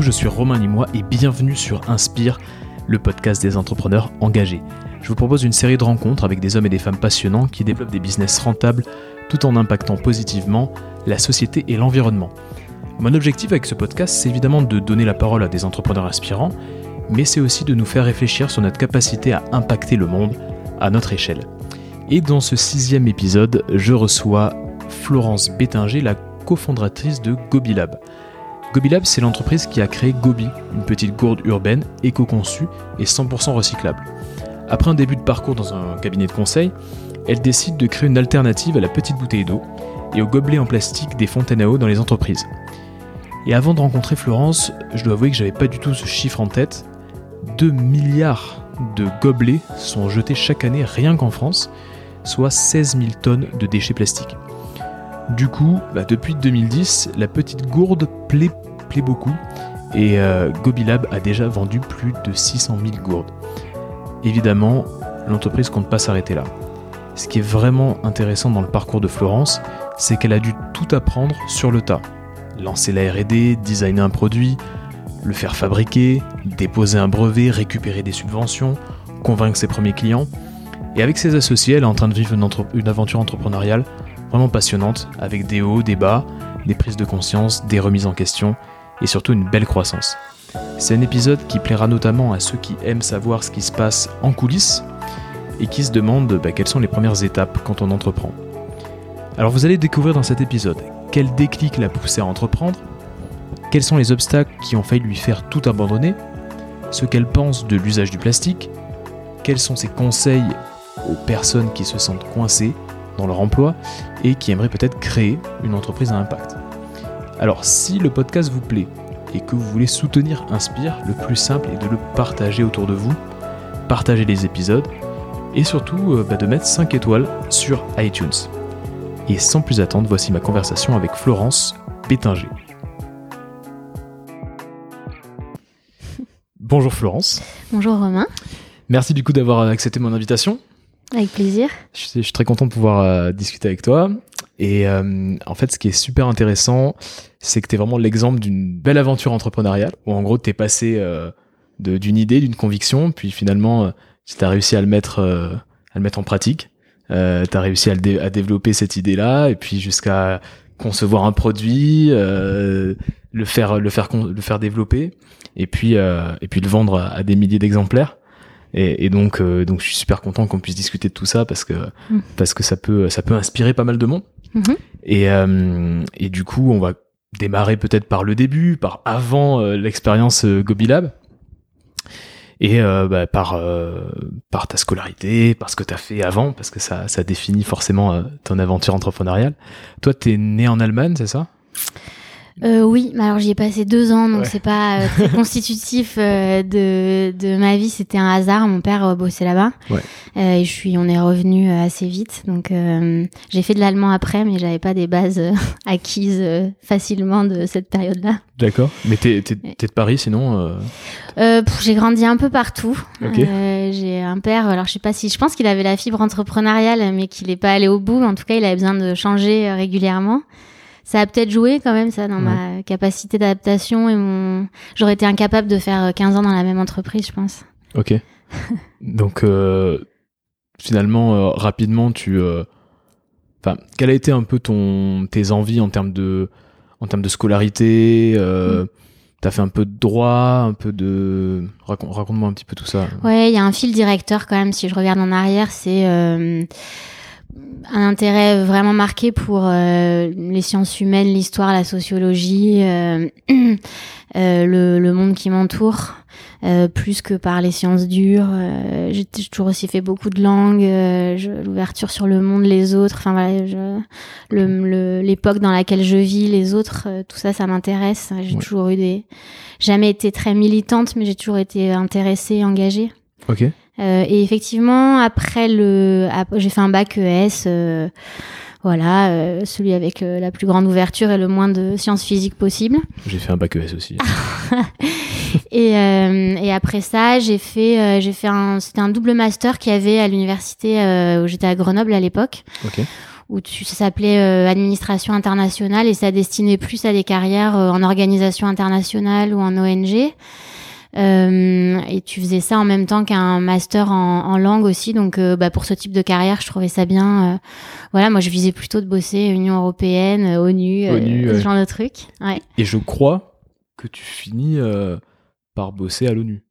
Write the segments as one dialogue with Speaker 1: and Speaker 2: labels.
Speaker 1: Je suis Romain Limois et bienvenue sur Inspire, le podcast des entrepreneurs engagés. Je vous propose une série de rencontres avec des hommes et des femmes passionnants qui développent des business rentables tout en impactant positivement la société et l'environnement. Mon objectif avec ce podcast, c'est évidemment de donner la parole à des entrepreneurs inspirants, mais c'est aussi de nous faire réfléchir sur notre capacité à impacter le monde à notre échelle. Et dans ce sixième épisode, je reçois Florence Bétinger, la cofondatrice de GobiLab. GobiLab, c'est l'entreprise qui a créé Gobi, une petite gourde urbaine éco-conçue et 100% recyclable. Après un début de parcours dans un cabinet de conseil, elle décide de créer une alternative à la petite bouteille d'eau et aux gobelets en plastique des fontaines à eau dans les entreprises. Et avant de rencontrer Florence, je dois avouer que j'avais pas du tout ce chiffre en tête. 2 milliards de gobelets sont jetés chaque année rien qu'en France, soit 16 000 tonnes de déchets plastiques. Du coup, bah, depuis 2010, la petite gourde plaît, beaucoup et euh, Gobilab a déjà vendu plus de 600 000 gourdes. Évidemment, l'entreprise compte pas s'arrêter là. Ce qui est vraiment intéressant dans le parcours de Florence, c'est qu'elle a dû tout apprendre sur le tas. Lancer la RD, designer un produit, le faire fabriquer, déposer un brevet, récupérer des subventions, convaincre ses premiers clients. Et avec ses associés, elle est en train de vivre une aventure entrepreneuriale vraiment passionnante, avec des hauts, des bas, des prises de conscience, des remises en question, et surtout une belle croissance. C'est un épisode qui plaira notamment à ceux qui aiment savoir ce qui se passe en coulisses, et qui se demandent bah, quelles sont les premières étapes quand on entreprend. Alors vous allez découvrir dans cet épisode quel déclic l'a poussé à entreprendre, quels sont les obstacles qui ont failli lui faire tout abandonner, ce qu'elle pense de l'usage du plastique, quels sont ses conseils aux personnes qui se sentent coincées dans leur emploi et qui aimeraient peut-être créer une entreprise à impact. Alors si le podcast vous plaît et que vous voulez soutenir Inspire, le plus simple est de le partager autour de vous, partager les épisodes et surtout euh, bah, de mettre 5 étoiles sur iTunes. Et sans plus attendre, voici ma conversation avec Florence Pétinger. Bonjour Florence.
Speaker 2: Bonjour Romain.
Speaker 1: Merci du coup d'avoir accepté mon invitation.
Speaker 2: Avec plaisir.
Speaker 1: Je suis, très content de pouvoir euh, discuter avec toi. Et euh, en fait, ce qui est super intéressant, c'est que tu es vraiment l'exemple d'une belle aventure entrepreneuriale, où en gros, tu es passé euh, d'une idée, d'une conviction, puis finalement, tu as réussi à le mettre, à le mettre en pratique. Euh, tu as réussi à, développer cette idée-là, et puis jusqu'à concevoir un produit, le faire, le faire, le faire développer, et puis, et puis le vendre à des milliers d'exemplaires. Et, et donc, euh, donc, je suis super content qu'on puisse discuter de tout ça parce que mm. parce que ça peut ça peut inspirer pas mal de monde. Mm-hmm. Et euh, et du coup, on va démarrer peut-être par le début, par avant euh, l'expérience Gobilab et bah, par par ta scolarité, par ce que tu as fait avant, parce que ça ça définit forcément ton aventure entrepreneuriale. Toi, t'es né en Allemagne, c'est ça?
Speaker 2: Euh, oui, mais alors j'y ai passé deux ans, donc c'est pas euh, très constitutif euh, de, de ma vie. C'était un hasard. Mon père euh, bossait là-bas, ouais. et je suis, on est revenu assez vite. Donc j'ai fait de l'allemand après, mais j'avais pas des bases acquises facilement de cette période-là.
Speaker 1: D'accord. Mais t'es, t'es, t'es de Paris, sinon
Speaker 2: J'ai grandi un peu partout. j'ai un père. Alors je sais pas si, je pense qu'il avait la fibre entrepreneuriale, mais qu'il est pas allé au bout. En tout cas, il avait besoin de changer régulièrement ça a peut-être joué quand même ça dans ma capacité d'adaptation et mon j'aurais été incapable de faire 15 ans dans la même entreprise je pense
Speaker 1: ok donc euh, finalement euh, rapidement tu euh, enfin quelle a été un peu ton tes envies en termes de en termes de scolarité euh, mm. T'as fait un peu de droit, un peu de... Raconte-moi un petit peu tout ça.
Speaker 2: Ouais, il y a un fil directeur quand même, si je regarde en arrière, c'est un intérêt vraiment marqué pour euh, les sciences humaines, l'histoire, la sociologie, euh, euh, le, le, monde qui m'entoure, plus que par les sciences dures. J'ai toujours aussi fait beaucoup de langues, l'ouverture sur le monde, les autres. Enfin voilà, l'époque dans laquelle je vis, les autres, tout ça, ça m'intéresse. J'ai toujours eu des, jamais été très militante, mais j'ai toujours été intéressée, engagée.
Speaker 1: Ok.
Speaker 2: Euh, et effectivement, après le, j'ai fait un bac ES, euh, voilà, euh, celui avec euh, la plus grande ouverture et le moins de sciences physiques possible.
Speaker 1: J'ai fait un bac ES aussi.
Speaker 2: et, et après ça, j'ai fait, j'ai fait un, c'était un double master qu'il y avait à l'université où j'étais à Grenoble à l'époque.
Speaker 1: Okay
Speaker 2: où tu, ça s'appelait euh, administration internationale et ça destinait plus à des carrières euh, en organisation internationale ou en ONG. Euh, et tu faisais ça en même temps qu'un master en, en, langue aussi. Donc, euh, bah, pour ce type de carrière, je trouvais ça bien. Euh, voilà, moi, je visais plutôt de bosser Union européenne, ONU, ONU ce genre de trucs. Ouais.
Speaker 1: Et je crois que tu finis par bosser à l'ONU.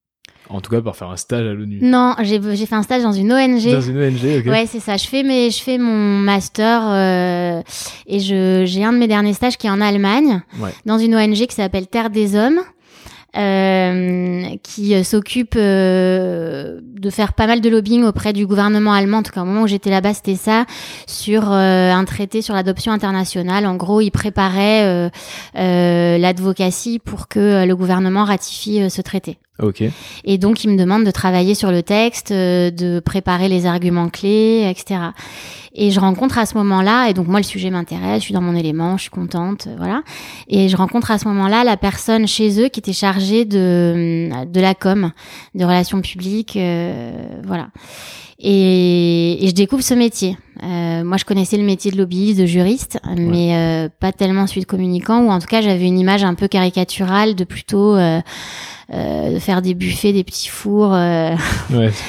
Speaker 1: En tout cas, par faire un stage à l'ONU.
Speaker 2: Non, j'ai fait un stage dans une ONG.
Speaker 1: Dans une ONG, ok.
Speaker 2: Ouais, c'est ça. Je fais, mes, je fais mon master euh, et j'ai un de mes derniers stages qui est en Allemagne,
Speaker 1: ouais.
Speaker 2: dans une ONG qui s'appelle Terre des Hommes. Euh, qui euh, s'occupe euh, de faire pas mal de lobbying auprès du gouvernement allemand. En tout cas, au moment où j'étais là-bas, c'était ça, sur euh, un traité sur l'adoption internationale. En gros, il préparait l'advocatie pour que le gouvernement ratifie ce traité.
Speaker 1: Ok.
Speaker 2: Et donc, il me demande de travailler sur le texte, de préparer les arguments clés, etc. Et je rencontre à ce moment-là, et donc moi le sujet m'intéresse, je suis dans mon élément, je suis contente, voilà. Et je rencontre à ce moment-là la personne chez eux qui était chargée de de la com, de relations publiques, euh, voilà. Et, et, je découvre ce métier. Euh, moi, je connaissais le métier de lobbyiste, de juriste, mais euh, pas tellement celui de communicant, ou en tout cas, j'avais une image un peu caricaturale de plutôt euh, euh de faire des buffets, des petits fours. Euh,
Speaker 1: ouais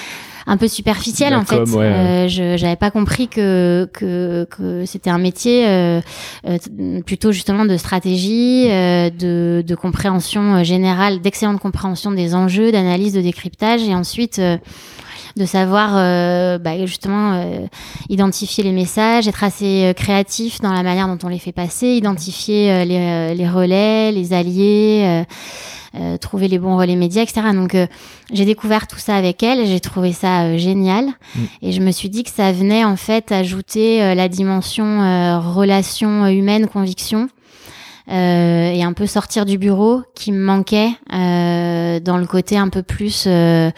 Speaker 2: un peu superficielle en fait. Euh, je j'avais pas compris que que, que c'était un métier euh, euh, plutôt justement de stratégie, euh, de, de compréhension générale, d'excellente compréhension des enjeux, d'analyse, de décryptage et ensuite de savoir euh, bah, justement euh, identifier les messages, être assez créatif dans la manière dont on les fait passer, identifier les, les, relais, les alliés, euh, trouver les bons relais médias, etc. Donc euh, j'ai découvert tout ça avec elle, j'ai trouvé ça euh, génial mm. et je me suis dit que ça venait en fait ajouter la dimension relation humaine, conviction. Et un peu sortir du bureau qui me manquait dans le côté un peu plus femme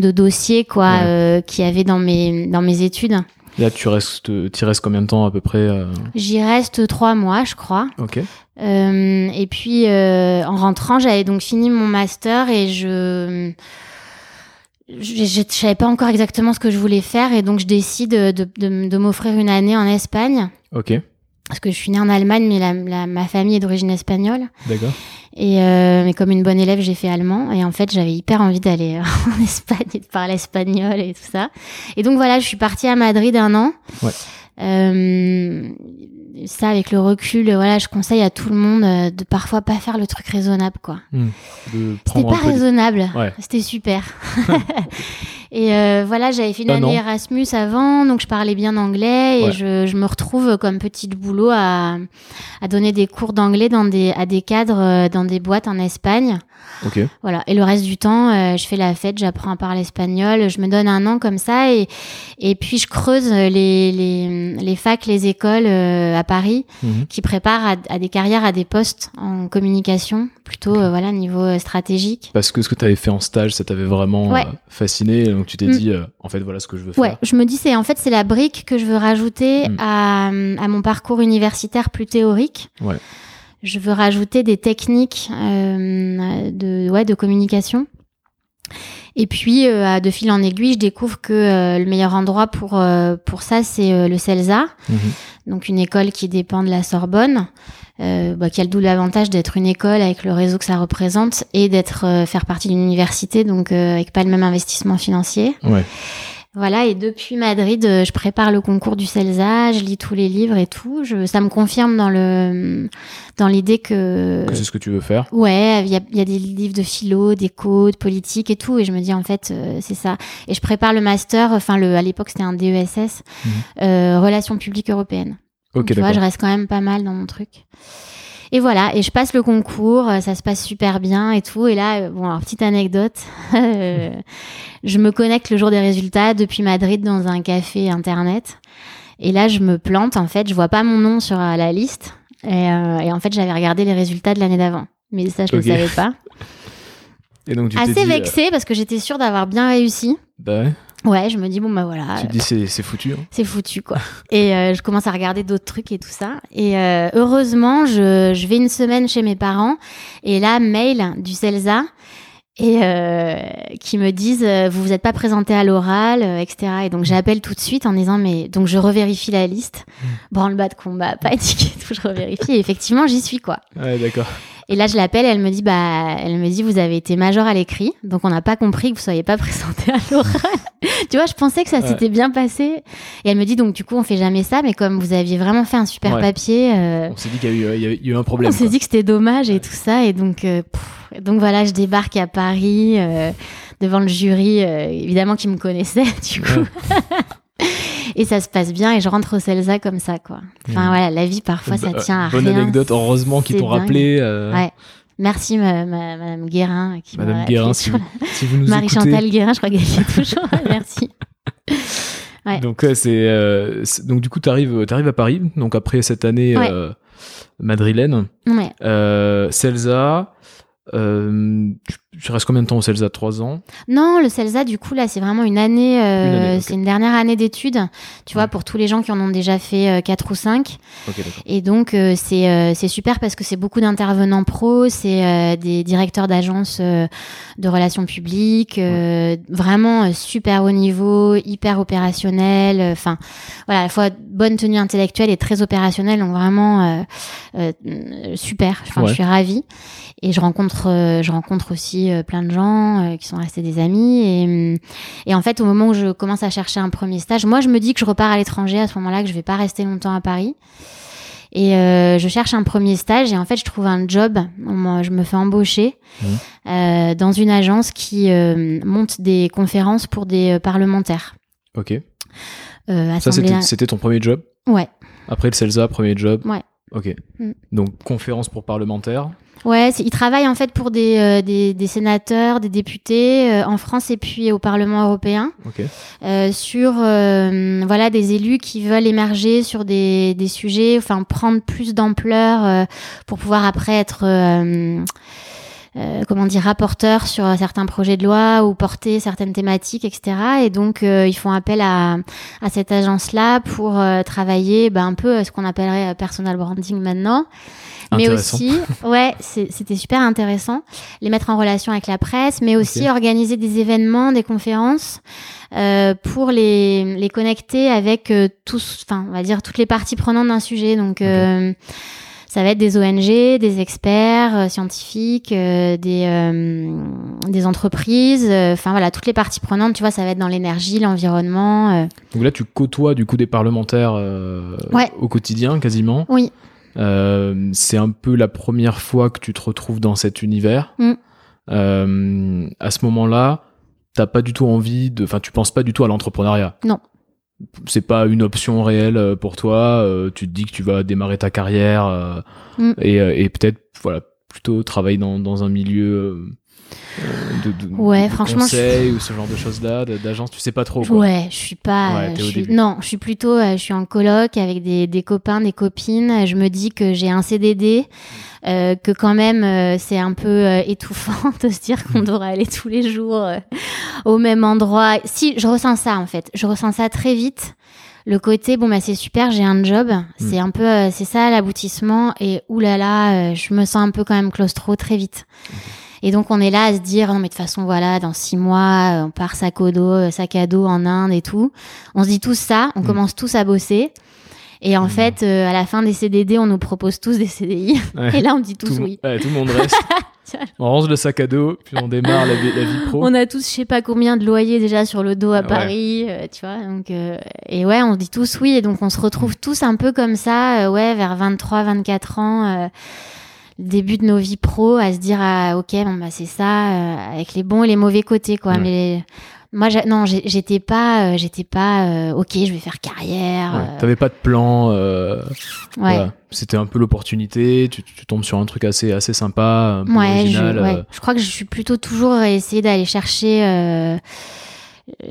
Speaker 2: de dossier quoi qui avait dans mes dans mes études.
Speaker 1: Là, tu restes, tu restes combien de temps à peu près
Speaker 2: J'y reste trois mois, je crois.
Speaker 1: Ok.
Speaker 2: Euh, et puis euh, en rentrant, j'avais donc fini mon master et je je, savais pas encore exactement ce que je voulais faire et donc je décide de, de, de m'offrir une année en Espagne.
Speaker 1: Ok.
Speaker 2: Parce que je suis née en Allemagne, mais la, ma famille est d'origine espagnole.
Speaker 1: D'accord.
Speaker 2: Et euh, mais comme une bonne élève, j'ai fait allemand. Et en fait, j'avais hyper envie d'aller en Espagne et de parler espagnol et tout ça. Et donc voilà, je suis partie à Madrid un an.
Speaker 1: Ouais.
Speaker 2: Euh, ça, avec le recul, voilà, je conseille à tout le monde euh, de parfois pas faire le truc raisonnable, quoi.
Speaker 1: Mmh.
Speaker 2: C'était pas raisonnable.
Speaker 1: Ouais.
Speaker 2: C'était super. et euh, voilà, j'avais fait une année
Speaker 1: non.
Speaker 2: Erasmus avant, donc je parlais bien anglais et
Speaker 1: Ouais.
Speaker 2: je, je me retrouve comme petit boulot à, à donner des cours d'anglais dans des, à des cadres euh, dans des boîtes en Espagne.
Speaker 1: Ok.
Speaker 2: Voilà. Et le reste du temps, euh, je fais la fête, j'apprends à parler espagnol, je me donne un an comme ça et, et puis je creuse les, les, les facs, les écoles euh, à Paris
Speaker 1: Mhm.
Speaker 2: qui préparent à, à des carrières, à des postes en communication, plutôt euh, voilà niveau euh, stratégique.
Speaker 1: Parce que ce que tu avais fait en stage, ça t'avait vraiment
Speaker 2: Ouais.
Speaker 1: euh, fasciné. Donc tu t'es
Speaker 2: Mm.
Speaker 1: dit, en fait, voilà ce que je veux faire.
Speaker 2: Ouais, je me dis c'est en fait c'est la brique que je veux rajouter
Speaker 1: Mm.
Speaker 2: à, à mon parcours universitaire plus théorique.
Speaker 1: Ouais.
Speaker 2: Je veux rajouter des techniques de ouais de communication. Et puis euh, de fil en aiguille, je découvre que euh, le meilleur endroit pour euh, pour ça c'est le CELSA,
Speaker 1: Mhm.
Speaker 2: donc une école qui dépend de la Sorbonne, euh, bah, qui a le double avantage d'être une école avec le réseau que ça représente et d'être euh, faire partie d'une université, donc euh, avec pas le même investissement financier.
Speaker 1: Ouais.
Speaker 2: Voilà, et depuis Madrid, euh, je prépare le concours du CELSA, je lis tous les livres et tout. Je, ça me confirme dans le dans l'idée que
Speaker 1: Que c'est ce que tu veux faire.
Speaker 2: ouais, il y a, il y a des livres de philo, des codes, politique et tout, et je me dis en fait euh, c'est ça. Et je prépare le master, enfin le à l'époque c'était un DESS,
Speaker 1: Mhm.
Speaker 2: euh, relations publiques européennes.
Speaker 1: Ok,
Speaker 2: tu vois, je reste quand même pas mal dans mon truc. Et voilà, et je passe le concours, euh, ça se passe super bien et tout. Et là, euh, bon, alors petite anecdote, je me connecte le jour des résultats depuis Madrid dans un café internet. Et là, je me plante, en fait, je vois pas mon nom sur euh, la liste. Et, euh, et en fait, j'avais regardé les résultats de l'année d'avant. Mais ça, je ne savais pas.
Speaker 1: Et donc tu t'es
Speaker 2: Assez
Speaker 1: euh,
Speaker 2: vexée parce que j'étais sûre d'avoir bien réussi.
Speaker 1: bah ouais.
Speaker 2: Ouais, je me dis, bon, bah voilà.
Speaker 1: Tu te dis, c'est c'est foutu. hein.
Speaker 2: c'est foutu quoi. Et euh, je commence à regarder d'autres trucs et tout ça. Et euh, heureusement, je, je vais une semaine chez mes parents et là, mail du CELSA. et euh, qui me disent vous vous êtes pas présenté à l'oral, etc. Et donc j'appelle tout de suite en disant mais donc je revérifie la liste,
Speaker 1: Mm.
Speaker 2: branle-bas de combat, pas étiquette, tout, je revérifie et effectivement j'y suis quoi.
Speaker 1: Ouais, d'accord.
Speaker 2: Et là je l'appelle, elle me dit bah elle me dit vous avez été major à l'écrit, donc on n'a pas compris que vous soyez pas présenté à l'oral. tu vois, je pensais que ça
Speaker 1: Ouais.
Speaker 2: s'était bien passé et elle me dit donc du coup on fait jamais ça, mais comme vous aviez vraiment fait un super
Speaker 1: Ouais.
Speaker 2: papier. euh,
Speaker 1: On s'est dit qu'il y, a eu- il y y a eu un problème.
Speaker 2: on s'est dit que c'était dommage et tout ça. Et donc, euh, pff, donc voilà, je débarque à Paris euh, devant le jury, euh, évidemment qui me connaissait du coup. Et ça se passe bien et je rentre au CELSA comme ça, quoi. Enfin voilà, la vie parfois ça
Speaker 1: Bah,
Speaker 2: tient à
Speaker 1: Bonne
Speaker 2: rien.
Speaker 1: anecdote, heureusement qu'ils t'ont rappelé. euh,
Speaker 2: Ouais. Merci ma- ma- Madame Guérin qui m'a
Speaker 1: Madame Guérin, si vous, si vous nous écoutez.
Speaker 2: Marie-Chantal Guérin, je crois qu'elle est toujours. Merci. Ouais.
Speaker 1: Donc ouais, c'est euh, c'est- donc du coup t'arrives arrives à Paris donc après cette année
Speaker 2: Ouais.
Speaker 1: euh, madrilène
Speaker 2: Ouais.
Speaker 1: euh, Celsa euh, tu, tu restes combien de temps au Celsa? Trois ans?
Speaker 2: Non, le CELSA, du coup, là, c'est vraiment une année, euh,
Speaker 1: Une année, ok.
Speaker 2: c'est une dernière année d'études, tu vois,
Speaker 1: Ouais.
Speaker 2: pour tous les gens qui en ont déjà fait euh, quatre ou cinq.
Speaker 1: ok d'accord
Speaker 2: Et donc, euh, c'est euh, c'est super parce que c'est beaucoup d'intervenants pros, c'est euh, des directeurs d'agences euh, de relations publiques, euh, vraiment super haut niveau, hyper opérationnel. Enfin, voilà, à la fois bonne tenue intellectuelle et très opérationnelle, donc vraiment euh, euh, euh, super. Enfin,
Speaker 1: Ouais.
Speaker 2: je suis ravie. Et je rencontre, euh, je rencontre aussi euh, plein de gens euh, qui sont restés des amis. Et, hum, et en fait, au moment où je commence à chercher un premier stage, moi, je me dis que je repars à l'étranger à ce moment-là, que je vais pas rester longtemps à Paris. Et euh, je cherche un premier stage et en fait, je trouve un job. Je me fais embaucher euh, dans une agence qui euh, monte des conférences pour des parlementaires.
Speaker 1: ok ça c'était ton premier job?
Speaker 2: Ouais.
Speaker 1: après le Celsa premier job?
Speaker 2: Ouais.
Speaker 1: Ok.
Speaker 2: Mm.
Speaker 1: donc conférence pour parlementaires.
Speaker 2: Ouais, ils travaillent en fait pour des, euh, des, des sénateurs, des députés euh, en France et puis au Parlement européen.
Speaker 1: Ok.
Speaker 2: Euh, sur euh, voilà des élus qui veulent émerger sur des, des sujets, enfin prendre plus d'ampleur euh, pour pouvoir après être euh, comment dire rapporteur sur certains projets de loi ou porter certaines thématiques, etc. Et donc euh, ils font appel à, à cette agence-là pour euh, travailler ben, un peu euh, ce qu'on appellerait euh, personal branding maintenant mais aussi, ouais, c'était super intéressant, les mettre en relation avec la presse, mais aussi organiser des événements, des conférences euh, pour les, les connecter avec euh, tous, enfin, on va dire toutes les parties prenantes d'un sujet. Donc, euh, ça va être des ONG, des experts euh, scientifiques, euh, des, euh, des entreprises, enfin voilà, toutes les parties prenantes, tu vois, ça va être dans l'énergie, l'environnement.
Speaker 1: donc là tu côtoies du coup des parlementaires
Speaker 2: Ouais.
Speaker 1: au quotidien quasiment
Speaker 2: Oui,
Speaker 1: c'est un peu la première fois que tu te retrouves dans cet univers.
Speaker 2: Mm.
Speaker 1: À ce moment-là, t'as pas du tout envie de, enfin, tu penses pas du tout à l'entrepreneuriat.
Speaker 2: Non.
Speaker 1: C'est pas une option réelle euh, pour toi. euh, tu te dis que tu vas démarrer ta carrière euh,
Speaker 2: Mm.
Speaker 1: et, et peut-être, voilà, plutôt travailler dans, dans un milieu de, de,
Speaker 2: Ouais,
Speaker 1: de
Speaker 2: franchement, je-
Speaker 1: conseil ou ce genre de choses-là, d'agence. Tu sais pas trop. Quoi.
Speaker 2: Ouais, je suis pas.
Speaker 1: Ouais,
Speaker 2: euh, je suis- non, je suis plutôt. euh, je suis en coloc avec des, des copains, des copines. Je me dis que j'ai un CDD, euh, que quand même euh, c'est un peu euh, étouffant de se dire qu'on devrait aller tous les jours euh, au même endroit. Si, je ressens ça en fait. Je ressens ça très vite. Le côté bon bah c'est super, j'ai un job. C'est un peu, euh, c'est ça l'aboutissement. Et oulala, euh, je me sens un peu quand même claustro très vite. Et donc on est là à se dire non mais de toute façon voilà dans six mois euh, on part sac au dos euh, sac à dos en Inde et tout. On se dit tous ça, on
Speaker 1: Mm.
Speaker 2: commence tous à bosser. Et en
Speaker 1: Mm.
Speaker 2: fait euh, à la fin des CDD on nous propose tous des CDI.
Speaker 1: Ouais.
Speaker 2: Et là on dit tous oui.
Speaker 1: ouais, tout le monde reste. on range le sac à dos, puis on démarre la vie, la vie pro.
Speaker 2: On a tous je sais pas combien de loyers déjà sur le dos à
Speaker 1: Ouais.
Speaker 2: Paris, euh, tu vois. Donc euh, et ouais on dit tous oui et donc on se retrouve tous un peu comme ça ouais vers 23 24 ans. Début de nos vies pro à se dire ah, ok bon bah c'est ça euh, avec les bons et les mauvais côtés quoi
Speaker 1: Ouais.
Speaker 2: mais moi non j'étais pas euh, j'étais pas euh, ok je vais faire carrière
Speaker 1: Ouais,
Speaker 2: euh,
Speaker 1: T'avais pas de plan. euh,
Speaker 2: ouais
Speaker 1: voilà. C'était un peu l'opportunité. Tu, tu tombes sur un truc assez, assez sympa, un peu
Speaker 2: ouais, je,
Speaker 1: original. euh,
Speaker 2: je crois que je suis plutôt toujours essayé d'aller chercher euh,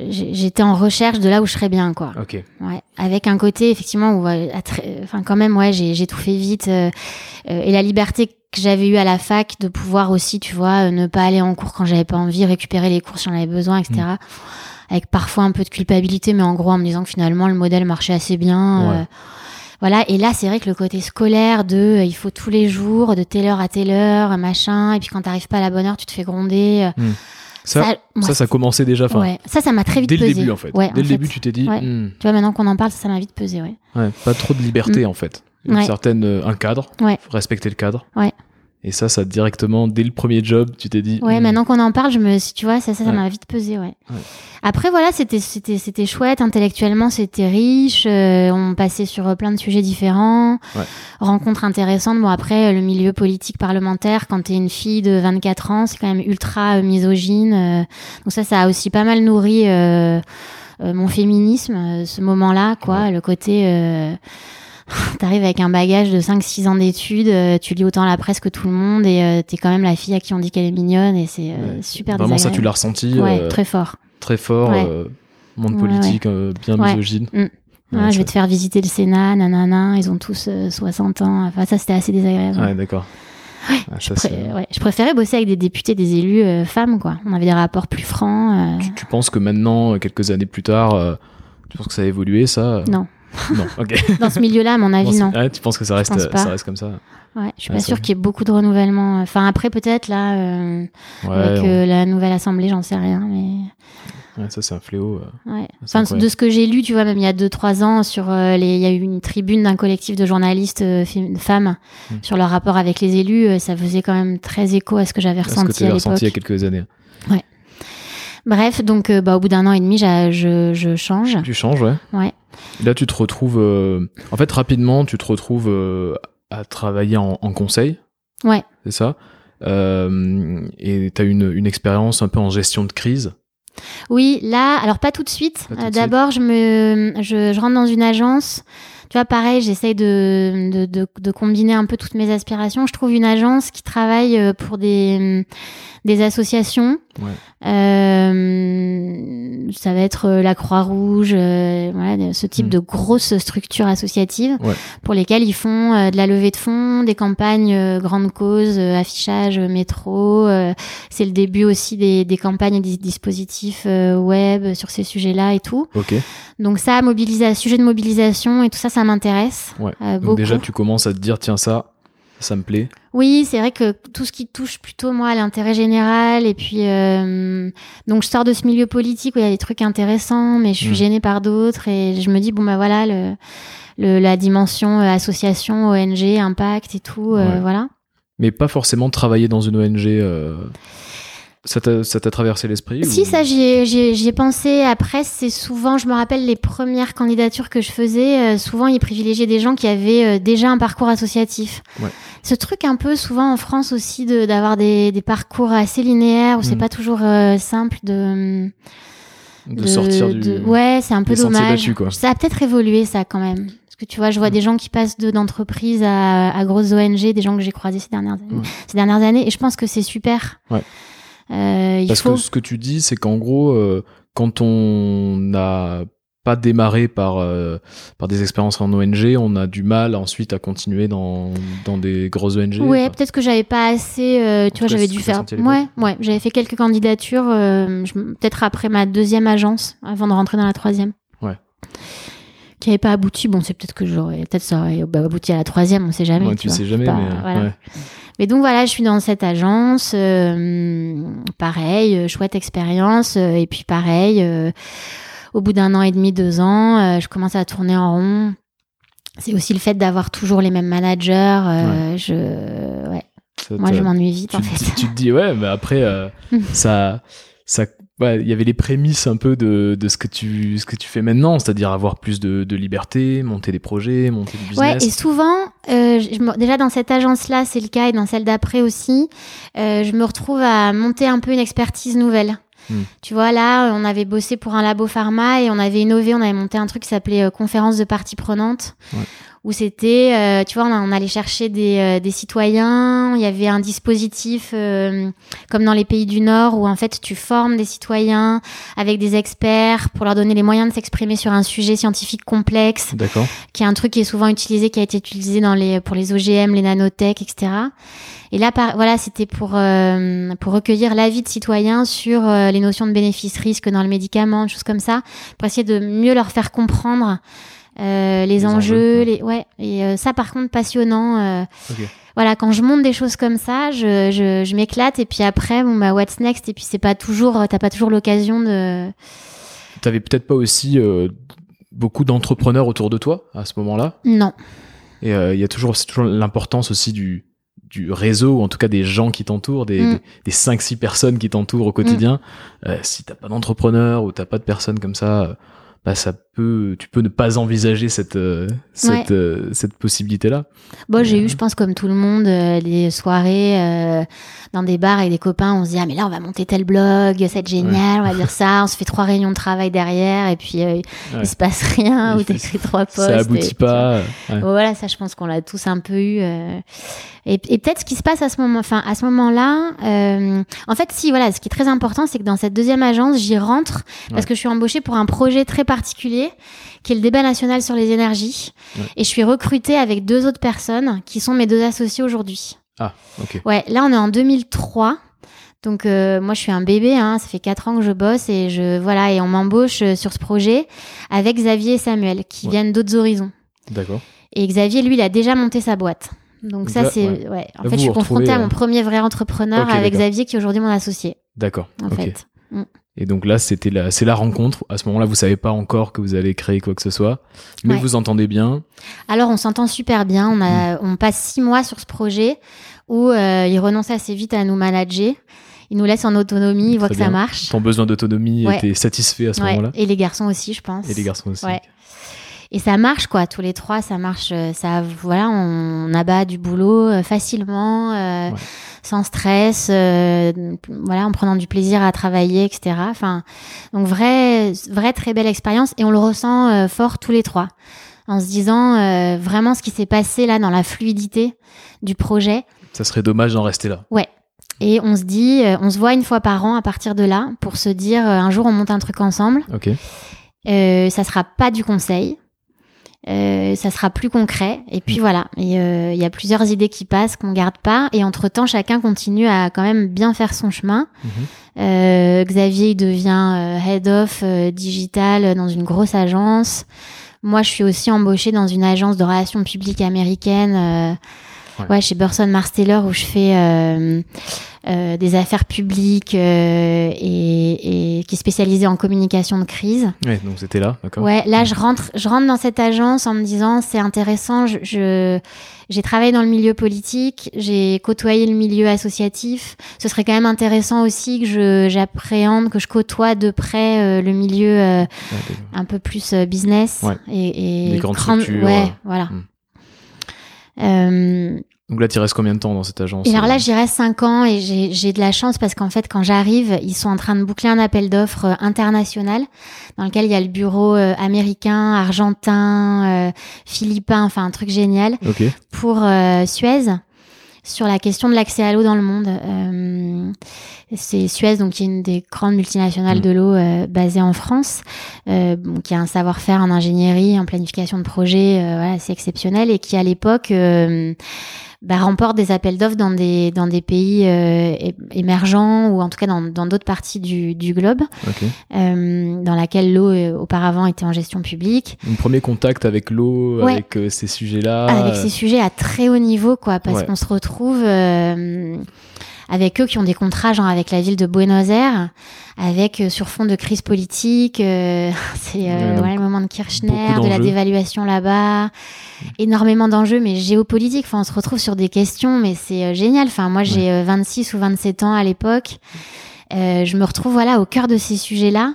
Speaker 2: j'étais en recherche de là où je serais bien quoi
Speaker 1: Ok.
Speaker 2: Ouais, avec un côté effectivement où, enfin quand même ouais, j'ai j'ai tout fait vite euh, et la liberté que j'avais eue à la fac de pouvoir aussi, tu vois, euh, ne pas aller en cours quand j'avais pas envie, récupérer les cours si j'en avais besoin, etc.
Speaker 1: Mm.
Speaker 2: Avec parfois un peu de culpabilité, mais en gros en me disant que finalement le modèle marchait assez bien.
Speaker 1: Ouais.
Speaker 2: euh, Voilà, et là, c'est vrai que le côté scolaire de euh, il faut tous les jours, de telle heure à telle heure, machin, et puis quand t'arrives pas à la bonne heure, tu te fais gronder.
Speaker 1: Hmm. Ça, ça,
Speaker 2: moi,
Speaker 1: ça, commençait déjà. Fin,
Speaker 2: ouais. Ça, ça m'a très vite
Speaker 1: Dès
Speaker 2: pesé.
Speaker 1: le début, en fait.
Speaker 2: Ouais,
Speaker 1: Dès
Speaker 2: en
Speaker 1: le
Speaker 2: fait.
Speaker 1: début, tu t'es dit,
Speaker 2: Ouais.
Speaker 1: hmm,
Speaker 2: Tu vois, maintenant qu'on en parle, ça, m'a vite pesé, ouais.
Speaker 1: ouais, pas trop de liberté, en fait. Une
Speaker 2: Ouais.
Speaker 1: certaine, euh, un cadre.
Speaker 2: Ouais.
Speaker 1: Faut respecter le cadre.
Speaker 2: Ouais.
Speaker 1: Et ça, ça directement, dès le premier job, tu t'es dit.
Speaker 2: Ouais,
Speaker 1: hmm,
Speaker 2: maintenant qu'on en parle, je me, si tu vois, ça, ça, ça
Speaker 1: Ouais.
Speaker 2: m'a vite pesé, ouais.
Speaker 1: Ouais.
Speaker 2: Après, voilà, c'était, c'était, c'était chouette. Intellectuellement, c'était riche. euh, on passait sur euh, plein de sujets différents.
Speaker 1: Ouais.
Speaker 2: Rencontres intéressantes. Bon, après, euh, le milieu politique parlementaire, quand t'es une fille de 24 ans, c'est quand même ultra euh, misogyne. euh, donc ça, ça a aussi pas mal nourri mon féminisme, ce moment-là, quoi. Le côté. T'arrives avec un bagage de 5-6 ans d'études, euh, tu lis autant la presse que tout le monde et euh, t'es quand même la fille à qui on dit qu'elle est mignonne et c'est euh,
Speaker 1: Ouais.
Speaker 2: super
Speaker 1: Vraiment, ça, tu l'as ressenti
Speaker 2: Ouais, très fort.
Speaker 1: très fort.
Speaker 2: Ouais.
Speaker 1: euh, monde politique euh, bien misogyne.
Speaker 2: Mm.
Speaker 1: Ouais,
Speaker 2: Ouais, je vais te faire visiter le Sénat, nanana, ils ont tous euh, 60 ans. Enfin, ça, c'était assez désagréable.
Speaker 1: Ouais, d'accord. Ah,
Speaker 2: Pré- ouais, je préférais bosser avec des députés, des élus euh, femmes, quoi. On avait des rapports plus francs. euh,
Speaker 1: tu, tu penses que maintenant, quelques années plus tard, euh, tu penses que ça a évolué, ça
Speaker 2: Non.
Speaker 1: Non, ok.
Speaker 2: Dans ce milieu-là, à mon avis, non.
Speaker 1: Ouais, tu penses que ça reste, ça reste comme ça
Speaker 2: Ouais, je suis
Speaker 1: Ouais,
Speaker 2: pas sûre qu'il y ait beaucoup de renouvellement. Enfin, après, peut-être, là, euh,
Speaker 1: Ouais,
Speaker 2: avec
Speaker 1: on-
Speaker 2: euh, la nouvelle assemblée, j'en sais rien, mais.
Speaker 1: ouais, ça c'est un fléau. euh.
Speaker 2: Ouais. Enfin, de ce que j'ai lu, tu vois, même il y a 2-3 ans, sur euh, les, il y a eu une tribune d'un collectif de journalistes euh, fem- femmes
Speaker 1: Mm.
Speaker 2: sur leur rapport avec les élus. euh, ça faisait quand même très écho à ce que j'avais
Speaker 1: que
Speaker 2: ressenti à l'époque.
Speaker 1: ressenti il y a quelques années
Speaker 2: Bref, donc euh, bah, au bout d'un an et demi, je, je change.
Speaker 1: Tu changes, ouais.
Speaker 2: Ouais.
Speaker 1: Là, tu te retrouves. euh, En fait, rapidement, tu te retrouves euh, à travailler en, en conseil,
Speaker 2: Ouais.
Speaker 1: c'est ça Euh, Et tu as une, une expérience un peu en gestion de crise.
Speaker 2: Oui, là, alors pas tout de suite. D'abord, je me, je, je rentre dans une agence. Tu vois, pareil, j'essaye de, de, de, de combiner un peu toutes mes aspirations. Je trouve une agence qui travaille euh, pour des, des associations.
Speaker 1: Ouais.
Speaker 2: Euh, ça va être euh, la Croix-Rouge, euh, voilà, ce type
Speaker 1: Mm.
Speaker 2: de grosses structures associatives
Speaker 1: Ouais.
Speaker 2: pour lesquelles ils font euh, de la levée de fonds, des campagnes grandes causes, affichage, métro. c'est le début aussi des, des campagnes et des dispositifs web sur ces sujets-là et tout.
Speaker 1: Ok.
Speaker 2: Donc ça, mobilisa sujet de mobilisation et tout ça, ça m'intéresse.
Speaker 1: Ouais.
Speaker 2: euh,
Speaker 1: Donc déjà, tu commences à te dire tiens, ça, ça me plaît.
Speaker 2: Oui, c'est vrai que tout ce qui touche plutôt moi à l'intérêt général et puis euh, donc je sors de ce milieu politique où il y a des trucs intéressants, mais je suis
Speaker 1: Mm.
Speaker 2: gênée par d'autres et je me dis bon bah voilà le, le- la dimension euh, association, ONG, impact et tout, euh, voilà.
Speaker 1: Mais pas forcément travailler dans une ONG. euh, Ça t'a traversé l'esprit
Speaker 2: Si
Speaker 1: ou-
Speaker 2: ça j'y ai, pensé. Après c'est souvent, je me rappelle les premières candidatures que je faisais, euh, souvent ils privilégiaient des gens qui avaient euh, déjà un parcours associatif.
Speaker 1: Ouais.
Speaker 2: Ce truc un peu souvent en France aussi de d'avoir des, des parcours assez linéaires où c'est
Speaker 1: Mm.
Speaker 2: pas toujours euh, simple de
Speaker 1: de, sortir du.
Speaker 2: de- ouais c'est un peu dommage.
Speaker 1: battus.
Speaker 2: Ça a peut-être évolué ça quand même. Parce que tu vois, je vois
Speaker 1: Mm.
Speaker 2: des gens qui passent de d'entreprise à, à grosses ONG, des gens que j'ai croisés ces dernières années, ces dernières années, et je pense que c'est super.
Speaker 1: Ouais.
Speaker 2: Euh, il
Speaker 1: Parce
Speaker 2: faut.
Speaker 1: que ce que tu dis, c'est qu'en gros, euh, quand on n'a pas démarré par, euh, par des expériences en ONG, on a du mal ensuite à continuer dans, dans des grosses ONG.
Speaker 2: Ouais, peut-être que j'avais pas assez. euh, tu vois, j'avais dû faire. Ouais, ouais. J'avais fait quelques candidatures. euh, peut-être après ma deuxième agence, avant de rentrer dans la troisième. Qui avait pas abouti. Bon, c'est peut-être que j'aurais. Peut-être ça aurait bah, abouti à la troisième. On sait jamais.
Speaker 1: Ouais, tu
Speaker 2: vois.
Speaker 1: sais jamais,
Speaker 2: pas-
Speaker 1: mais euh,
Speaker 2: voilà.
Speaker 1: ouais.
Speaker 2: Mais donc voilà, je suis dans cette agence, euh, pareil, euh, chouette expérience, euh, et puis pareil, euh, au bout d'un an et demi, deux ans, je commence à tourner en rond. C'est aussi le fait d'avoir toujours les mêmes managers. Je, ouais,
Speaker 1: Ça
Speaker 2: moi je m'ennuie vite en
Speaker 1: te-
Speaker 2: fait.
Speaker 1: tu te dis, ouais, mais après, ça. ça ouais, il y avait les prémices un peu de, de ce, que tu, ce que tu fais maintenant, c'est-à-dire avoir plus de, de liberté, monter des projets, monter du
Speaker 2: Ouais,
Speaker 1: business.
Speaker 2: et souvent, euh, je déjà dans cette agence-là, c'est le cas, et dans celle d'après aussi, euh, je me retrouve à monter un peu une expertise nouvelle.
Speaker 1: Hmm.
Speaker 2: Tu vois, là, on avait bossé pour un labo pharma et on avait innové, on avait monté un truc qui s'appelait euh, conférence de parties prenantes,
Speaker 1: Ouais.
Speaker 2: Où c'était, euh, tu vois, on, on allait chercher des, euh, des citoyens, il y avait un dispositif euh, comme dans les pays du Nord où en fait tu formes des citoyens avec des experts pour leur donner les moyens de s'exprimer sur un sujet scientifique complexe qui est un truc qui est souvent utilisé, qui a été utilisé dans les, pour les OGM, les nanotech, etc. Et là, par, voilà, c'était pour, euh, pour recueillir l'avis de citoyens sur euh, les notions de bénéfices-risques dans le médicament, des choses comme ça, pour essayer de mieux leur faire comprendre les,
Speaker 1: Les enjeux,
Speaker 2: les ouais. Et euh, ça, par contre, passionnant. euh, voilà, quand je monte des choses comme ça, je, je, je m'éclate et puis après, bon bah what's next? Et puis c'est pas toujours, t'as pas toujours l'occasion de.
Speaker 1: T'avais peut-être pas aussi euh, beaucoup d'entrepreneurs autour de toi à ce moment-là?
Speaker 2: Non.
Speaker 1: Et euh, il y a toujours, c'est toujours l'importance aussi du, du réseau, ou en tout cas des gens qui t'entourent, des,
Speaker 2: Mm.
Speaker 1: des, des 5-6 personnes qui t'entourent au quotidien. Euh, si t'as pas d'entrepreneur ou t'as pas de personnes comme ça, euh, bah ça peut, tu peux ne pas envisager cette, euh, cette, euh, cette possibilité-là.
Speaker 2: Bon, j'ai
Speaker 1: Euh.
Speaker 2: eu, je pense, comme tout le monde, des soirées dans des bars avec des copains. On se dit, ah, mais là, on va monter tel blog, c'est génial, on va dire ça. On se fait trois réunions de travail derrière et puis
Speaker 1: Ouais.
Speaker 2: il se passe rien
Speaker 1: Il
Speaker 2: ou t'écris trois posts.
Speaker 1: ça
Speaker 2: et-
Speaker 1: aboutit pas.
Speaker 2: Bon, voilà, ça, je pense qu'on l'a tous un peu eu. Et, et peut-être ce qui se passe à ce moment, enfin, à ce moment-là, en fait, si, voilà, ce qui est très important, c'est que dans cette deuxième agence, j'y rentre parce que je suis embauchée pour un projet très particulier, qui est le débat national sur les énergies.
Speaker 1: Ouais.
Speaker 2: Et je suis recrutée avec deux autres personnes qui sont mes deux associés aujourd'hui.
Speaker 1: Ah, ok.
Speaker 2: Ouais, là, on est en 2003. Donc euh, moi je suis un bébé, hein, ça fait quatre ans que je bosse et je voilà et on m'embauche euh, sur ce projet avec Xavier et Samuel qui
Speaker 1: Ouais.
Speaker 2: viennent d'autres horizons.
Speaker 1: D'accord.
Speaker 2: Et Xavier, lui, il a déjà monté sa boîte. Donc ça, c'est...
Speaker 1: ouais.
Speaker 2: Ouais. En
Speaker 1: Là,
Speaker 2: fait, je suis confrontée à
Speaker 1: euh,
Speaker 2: mon premier vrai entrepreneur avec. Xavier, qui est aujourd'hui mon associé,
Speaker 1: D'accord.
Speaker 2: en fait.
Speaker 1: Et donc là, c'était la, c'est la rencontre. À ce moment-là, vous savez pas encore que vous allez créer quoi que ce soit, mais
Speaker 2: Ouais.
Speaker 1: vous entendez bien.
Speaker 2: Alors, on s'entend super bien. On, a, on passe six mois sur ce projet où euh, il renonce assez vite à nous manager. Il nous laisse en autonomie, il voit que ça marche.
Speaker 1: Ton besoin d'autonomie
Speaker 2: Ouais.
Speaker 1: était satisfait à ce
Speaker 2: Ouais.
Speaker 1: moment-là.
Speaker 2: Et les garçons aussi, je pense.
Speaker 1: Et les garçons aussi.
Speaker 2: Ouais. Et ça marche, quoi. Tous les trois, ça marche. euh, Ça, voilà, on abat du boulot euh, facilement, euh,
Speaker 1: Ouais.
Speaker 2: sans stress. euh, voilà, en prenant du plaisir à travailler, etc. Enfin, donc vraie, vraie très belle expérience. Et on le ressent euh, fort tous les trois, en se disant euh, vraiment ce qui s'est passé là dans la fluidité du projet.
Speaker 1: Ça serait dommage d'en rester là.
Speaker 2: Et on se dit, euh, on se voit une fois par an à partir de là pour se dire euh, un jour on monte un truc ensemble.
Speaker 1: Ok.
Speaker 2: Euh, ça sera pas du conseil. Euh, ça sera plus concret. Et puis voilà. Et euh, il y a plusieurs idées qui passent qu'on garde pas. Et entre temps, chacun continue à quand même bien faire son chemin.
Speaker 1: Mhm.
Speaker 2: Euh, Xavier il devient euh, head of digital dans une grosse agence. Moi, je suis aussi embauchée dans une agence de relations publiques américaine.
Speaker 1: Ouais.
Speaker 2: ouais. chez Burson Marsteller où je fais euh, euh, des affaires publiques euh, et, et qui est spécialisée en communication de crise.
Speaker 1: Ouais, donc c'était là, d'accord.
Speaker 2: Ouais, là je rentre, je rentre dans cette agence en me disant c'est intéressant. Je, je- j'ai travaillé dans le milieu politique, j'ai côtoyé le milieu associatif. Ce serait quand même intéressant aussi que je j'appréhende, que je côtoie de près euh, le milieu euh,
Speaker 1: Ouais,
Speaker 2: un peu plus euh, business
Speaker 1: Ouais.
Speaker 2: et, et
Speaker 1: Des grandes
Speaker 2: grande-
Speaker 1: structures,
Speaker 2: Ouais, voilà.
Speaker 1: hmm.
Speaker 2: Euh,
Speaker 1: Donc là, tu restes combien de temps dans cette agence
Speaker 2: et alors là,
Speaker 1: euh
Speaker 2: j'y reste 5 ans et j'ai de la chance parce qu'en fait, quand j'arrive, ils sont en train de boucler un appel d'offres euh, international dans lequel il y a le bureau euh, américain, argentin, philippin, enfin un truc génial
Speaker 1: Ok.
Speaker 2: pour euh, Suez sur la question de l'accès à l'eau dans le monde. Euh, c'est Suez, donc qui est une des grandes multinationales
Speaker 1: Mm.
Speaker 2: de l'eau euh, basée en France, euh, qui a un savoir-faire en ingénierie, en planification de projet, euh, voilà, c'est exceptionnel, et qui à l'époque euh, bah, remporte des appels d'offres dans des dans des pays euh, émergents ou en tout cas dans dans d'autres parties du, du globe,
Speaker 1: Ok.
Speaker 2: euh, dans laquelle l'eau euh, auparavant était en gestion publique.
Speaker 1: Un premier contact avec l'eau,
Speaker 2: Ouais.
Speaker 1: avec euh, ces sujets-là.
Speaker 2: avec
Speaker 1: euh,
Speaker 2: ces sujets à très haut niveau, quoi, parce
Speaker 1: Ouais.
Speaker 2: qu'on se retrouve euh, avec eux qui ont des contrats, genre avec la ville de Buenos Aires, avec euh, sur fond de crise politique, euh, c'est euh,
Speaker 1: Ouais,
Speaker 2: le moment de Kirchner, de la dévaluation là-bas, énormément d'enjeux, mais géopolitiques. Enfin, on se retrouve sur des questions, mais c'est euh, génial. Enfin, moi, j'ai euh, 26 ou 27 ans à l'époque. Euh, je me retrouve voilà au cœur de ces sujets-là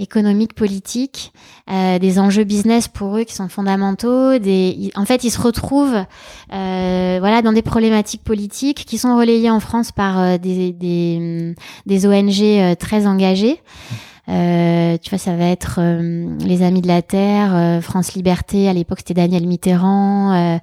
Speaker 2: économiques, politiques, euh, des enjeux business pour eux qui sont fondamentaux. Des, en fait, ils se retrouvent euh, voilà dans des problématiques politiques qui sont relayées en France par euh, des, des, des ONG euh, très engagées. Euh, tu vois, ça va être euh, les Amis de la Terre, euh, France Liberté. À l'époque, c'était Daniel Mitterrand.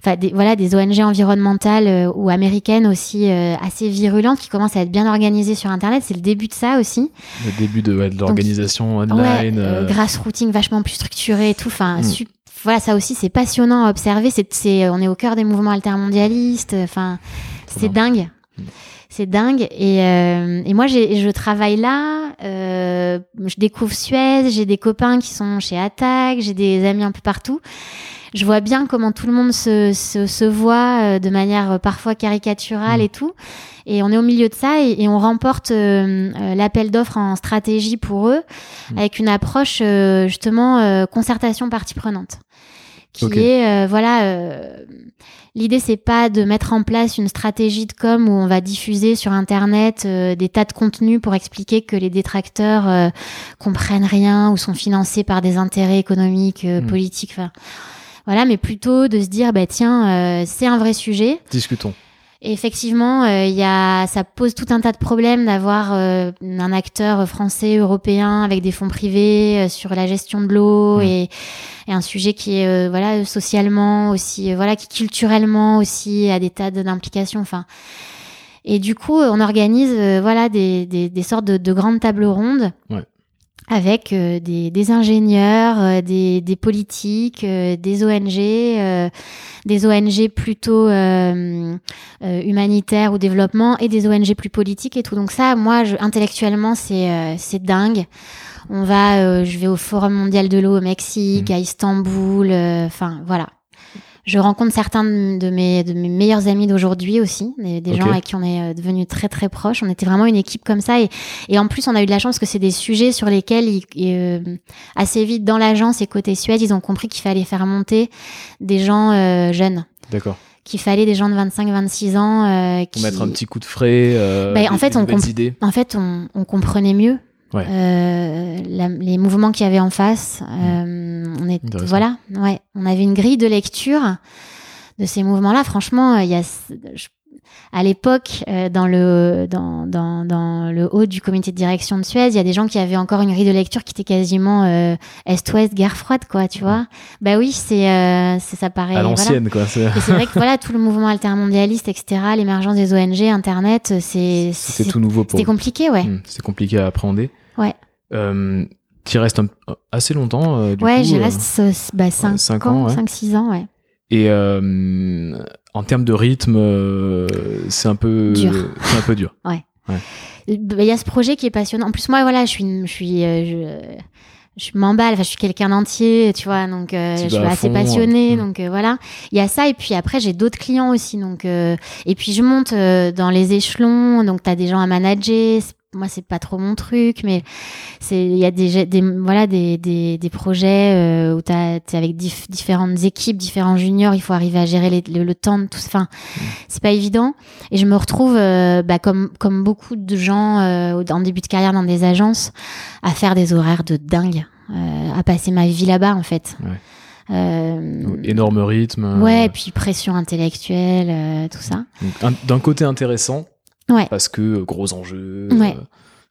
Speaker 2: Enfin, des, voilà, des ONG environnementales ou américaines aussi assez virulentes qui commencent à être bien organisées sur Internet. C'est le début de ça aussi.
Speaker 1: Le début de, ouais, de l'organisation online.
Speaker 2: Ouais, grassrooting vachement plus structuré et tout. Enfin,
Speaker 1: Mm.
Speaker 2: voilà, ça aussi, c'est passionnant à observer. C'est, on est au cœur des mouvements altermondialistes. Enfin, c'est dingue. C'est dingue. Et, euh, et moi, je travaille là. euh, je découvre Suez. J'ai des copains qui sont chez Attack. J'ai des amis un peu partout. Je vois bien comment tout le monde se, se, se voit euh, de manière euh, parfois caricaturale
Speaker 1: Mm.
Speaker 2: et tout. Et on est au milieu de ça et, et on remporte euh, euh, l'appel d'offres en stratégie pour eux
Speaker 1: Mm.
Speaker 2: avec une approche euh, justement euh, concertation partie prenante. Qui
Speaker 1: Ok.
Speaker 2: est, euh, voilà, euh, l'idée c'est pas de mettre en place une stratégie de com où on va diffuser sur Internet euh, des tas de contenus pour expliquer que les détracteurs euh, comprennent rien ou sont financés par des intérêts économiques, euh,
Speaker 1: Mm.
Speaker 2: politiques. Enfin, voilà, mais plutôt de se dire, bah tiens, euh, c'est un vrai sujet.
Speaker 1: Discutons.
Speaker 2: Et effectivement, euh, il y a, ça pose tout un tas de problèmes d'avoir euh, un acteur français, européen, avec des fonds privés euh, sur la gestion de l'eau
Speaker 1: Mm.
Speaker 2: et, et un sujet qui est euh, voilà socialement aussi, euh, voilà qui culturellement aussi a des tas d'implications. Enfin, et du coup, on organise euh, voilà des, des, des sortes de, de grandes tables rondes.
Speaker 1: Ouais.
Speaker 2: Avec euh, des, des ingénieurs, euh, des, des politiques, euh, des ONG, euh, des ONG plutôt euh, euh, humanitaires ou développement et des ONG plus politiques et tout. Donc ça, moi, je, intellectuellement, c'est euh, c'est dingue. On va, euh, je vais au Forum mondial de l'eau au Mexique,
Speaker 1: Mhm.
Speaker 2: à Istanbul. euh, Enfin, voilà. Je rencontre certains de mes, de mes meilleurs amis d'aujourd'hui aussi, des, gens avec qui on est euh, devenus très très proches. On était vraiment une équipe comme ça et, et en plus on a eu de la chance que c'est des sujets sur lesquels ils- euh, assez vite dans l'agence et côté Suède ils ont compris qu'il fallait faire monter des gens euh, jeunes,
Speaker 1: D'accord.
Speaker 2: qu'il fallait des gens de 25-26 ans euh,
Speaker 1: Pour
Speaker 2: qui
Speaker 1: mettre un petit coup de frais. Euh,
Speaker 2: Bah,
Speaker 1: des-
Speaker 2: en fait,
Speaker 1: des
Speaker 2: on
Speaker 1: nouvelles
Speaker 2: comp-
Speaker 1: idées.
Speaker 2: en fait, on, on comprenait mieux
Speaker 1: Ouais.
Speaker 2: euh, la- les mouvements qu'il y avait en face. Euh, on est, voilà, ouais, on avait une grille de lecture de ces mouvements-là. Franchement, il y a, je- à l'époque, euh, dans le dans, dans, dans le haut du comité de direction de Suez, il y a des gens qui avaient encore une grille de lecture qui était quasiment euh, Est-Ouest, guerre froide, quoi, tu vois. Bah oui, c'est euh, c'est- ça paraît
Speaker 1: À
Speaker 2: voilà.
Speaker 1: l'ancienne, quoi. c'est-
Speaker 2: vrai que voilà, tout le mouvement altermondialiste, etc., l'émergence des ONG, Internet, c'est c'est-
Speaker 1: tout nouveau pour
Speaker 2: c'était compliqué, ouais.
Speaker 1: Hmm, C'est compliqué à appréhender.
Speaker 2: Ouais.
Speaker 1: Euh, tu restes un- assez longtemps. euh, du
Speaker 2: ouais, j'y
Speaker 1: euh,
Speaker 2: reste 5
Speaker 1: cinq
Speaker 2: cinq
Speaker 1: ans,
Speaker 2: ans,
Speaker 1: ouais.
Speaker 2: 5-6 ans, ouais.
Speaker 1: Et euh, en termes de rythme, euh, c'est un peu
Speaker 2: Dur.
Speaker 1: C'est un peu dur.
Speaker 2: Il y a ce projet qui est passionnant. En plus, moi, voilà, je suis, une- je suis, euh, je, je m'emballe. Enfin, je suis quelqu'un d'entier, tu vois. Donc, euh, je suis assez
Speaker 1: fond,
Speaker 2: passionnée.
Speaker 1: euh,
Speaker 2: Donc, euh, voilà. Il y a ça. Et puis après, j'ai d'autres clients aussi. Donc, euh, et puis je monte euh, dans les échelons. Donc, t'as des gens à manager. Moi, c'est pas trop mon truc, mais c'est il y a des, des voilà des, des, des projets euh, où t'as t'es avec dif- différentes équipes, différents juniors. Il faut arriver à gérer les- le, le temps de tout. Enfin, c'est pas évident. Et je me retrouve, euh, bah, comme, comme beaucoup de gens euh, en début de carrière dans des agences, à faire des horaires de dingue, à passer ma vie là-bas en fait.
Speaker 1: Ouais. Énorme rythme.
Speaker 2: ouais, et puis pression intellectuelle, tout ça.
Speaker 1: D'un côté intéressant,
Speaker 2: Ouais.
Speaker 1: parce que euh, gros enjeux,
Speaker 2: Ouais.
Speaker 1: euh,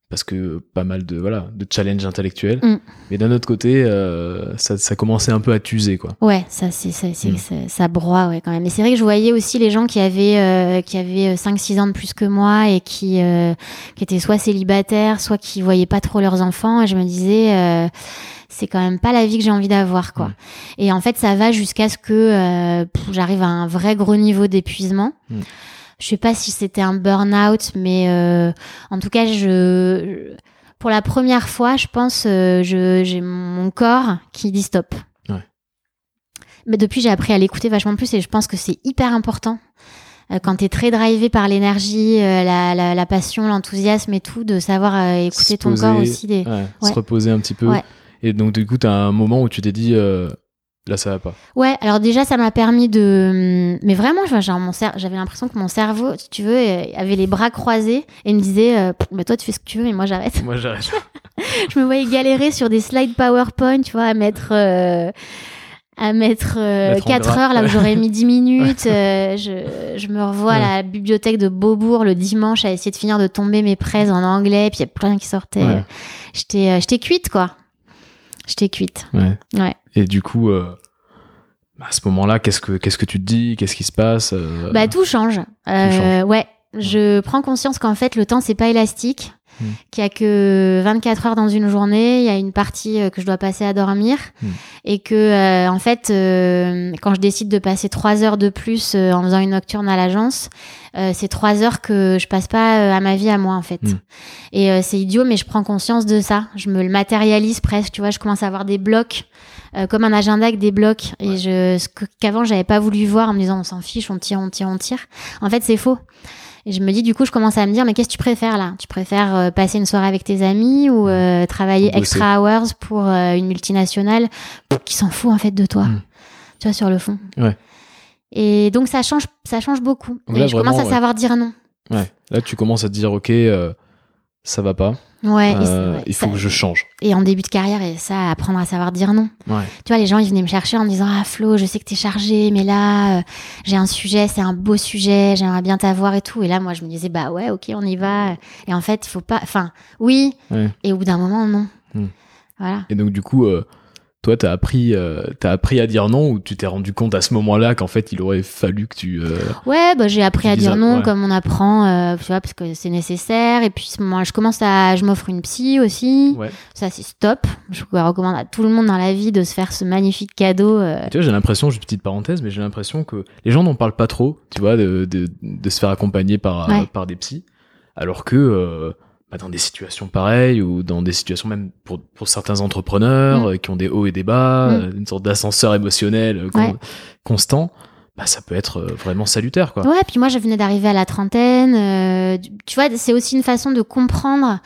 Speaker 1: parce que pas mal de voilà de challenges intellectuels.
Speaker 2: Mm.
Speaker 1: Mais d'un autre côté, euh, ça, ça commençait un peu à t'user quoi.
Speaker 2: Ouais, ça, c'est, ça,
Speaker 1: Mm.
Speaker 2: ça, broie, ouais, quand même. Mais c'est vrai que je voyais aussi les gens qui avaient, euh, qui avaient 5-6 ans de plus que moi et qui, euh, qui étaient soit célibataires, soit qui voyaient pas trop leurs enfants. Et je me disais, c'est quand même pas la vie que j'ai envie d'avoir, quoi.
Speaker 1: Mm.
Speaker 2: Et en fait, ça va jusqu'à ce que euh, j'arrive à un vrai gros niveau d'épuisement. Je sais pas si c'était un burn-out, mais euh, en tout cas, je, pour la première fois, je pense, euh, je, j'ai mon corps qui dit stop. Mais depuis, j'ai appris à l'écouter vachement plus et je pense que c'est hyper important. Euh, Quand tu es très drivé par l'énergie, la, la, la passion, l'enthousiasme et tout, de savoir euh, écouter
Speaker 1: Se
Speaker 2: ton
Speaker 1: poser,
Speaker 2: corps aussi. Des...
Speaker 1: Ouais,
Speaker 2: Ouais.
Speaker 1: Se reposer un petit peu.
Speaker 2: Ouais.
Speaker 1: Et donc du coup, t'as un moment où tu t'es dit euh, là ça va pas.
Speaker 2: Ouais, alors déjà, ça m'a permis de. Mais vraiment, j'avais l'impression que mon cerveau, si tu veux, euh, avait les bras croisés et me disait euh, Mais toi, tu fais ce que tu veux, mais moi, j'arrête.
Speaker 1: Moi j'arrête.
Speaker 2: je me voyais galérer sur des slides PowerPoint, tu vois, à mettre. euh, à mettre, euh,
Speaker 1: Mettre en
Speaker 2: 4
Speaker 1: gras.
Speaker 2: heures là où j'aurais mis 10 minutes. je, je me revois à la bibliothèque de Beaubourg le dimanche à essayer de finir de tomber mes prêts en anglais, puis il y a plus rien qui sortait.
Speaker 1: Ouais.
Speaker 2: J'étais j'étais cuite, quoi. J'étais cuite.
Speaker 1: Ouais.
Speaker 2: Ouais.
Speaker 1: Et du coup, euh, à ce moment-là, qu'est-ce que qu'est-ce que tu te dis? Qu'est-ce qui se passe? Euh,
Speaker 2: Bah tout change. Euh,
Speaker 1: change.
Speaker 2: Ouais, je prends conscience qu'en fait le temps c'est pas élastique
Speaker 1: Mm.
Speaker 2: qu'il y a que 24 heures dans une journée, il y a une partie euh, que je dois passer à dormir
Speaker 1: Mm.
Speaker 2: et que euh, en fait euh, quand je décide de passer trois heures de plus euh, en faisant une nocturne à l'agence, euh, c'est trois heures que je passe pas euh, à ma vie à moi en fait.
Speaker 1: Mm.
Speaker 2: Et euh, c'est idiot mais je prends conscience de ça, je me le matérialise presque, tu vois, je commence à avoir des blocs euh, comme un agenda avec des blocs et je ce qu'avant j'avais pas voulu voir en me disant on s'en fiche, on tire, on tire, on tire. En fait, c'est faux. Et je me dis du coup, je commence à me dire mais qu'est-ce que tu préfères là? Tu préfères euh, passer une soirée avec tes amis ou euh, travailler
Speaker 1: Bosser.
Speaker 2: extra hours pour euh, une multinationale qui s'en fout en fait de toi?
Speaker 1: Mm.
Speaker 2: Tu vois sur le fond.
Speaker 1: Ouais.
Speaker 2: Et donc ça change ça change beaucoup. Et je commence à
Speaker 1: ouais.
Speaker 2: savoir dire non.
Speaker 1: Ouais. Là, tu commences à te dire, ok, ça va pas.
Speaker 2: Ouais,
Speaker 1: Euh,
Speaker 2: ouais,
Speaker 1: il faut
Speaker 2: ça-
Speaker 1: que je change.
Speaker 2: et en début de carrière et ça apprendre à savoir dire non.
Speaker 1: Ouais.
Speaker 2: Tu vois, les gens, ils venaient me chercher en me disant Ah, Flo, je sais que t'es chargé, mais là, euh, j'ai un sujet, c'est un beau sujet, j'aimerais bien t'avoir et tout. Et là, moi, je me disais Bah ouais, ok, on y va. Et en fait, il faut pas. Enfin, oui.
Speaker 1: Ouais.
Speaker 2: Et au bout d'un moment, non.
Speaker 1: Hmm.
Speaker 2: Voilà.
Speaker 1: Et donc, du coup, euh, toi, t'as appris, euh, t'as appris à dire non ou tu t'es rendu compte à ce moment-là qu'en fait, il aurait fallu que tu. euh,
Speaker 2: Ouais, bah, j'ai appris à dire non
Speaker 1: ouais.
Speaker 2: comme on apprend, euh, tu vois, parce que c'est nécessaire. Et puis, moi, je commence à. Je m'offre une psy aussi.
Speaker 1: Ouais.
Speaker 2: Ça, c'est stop. Je recommande à tout le monde dans la vie de se faire ce magnifique cadeau. euh,
Speaker 1: Tu vois, j'ai l'impression, juste petite parenthèse, mais j'ai l'impression que les gens n'en parlent pas trop, tu vois, de, de, de se faire accompagner par,
Speaker 2: Ouais.
Speaker 1: par des psys, alors que dans des situations pareilles ou dans des situations même pour, pour certains entrepreneurs
Speaker 2: Mm.
Speaker 1: euh, qui ont des hauts et des bas,
Speaker 2: Mm.
Speaker 1: euh, une sorte d'ascenseur émotionnel euh, con-
Speaker 2: Ouais.
Speaker 1: constant, bah, ça peut être vraiment salutaire, quoi.
Speaker 2: Ouais, puis moi, je venais d'arriver à la trentaine. euh, tu vois, c'est aussi une façon de comprendre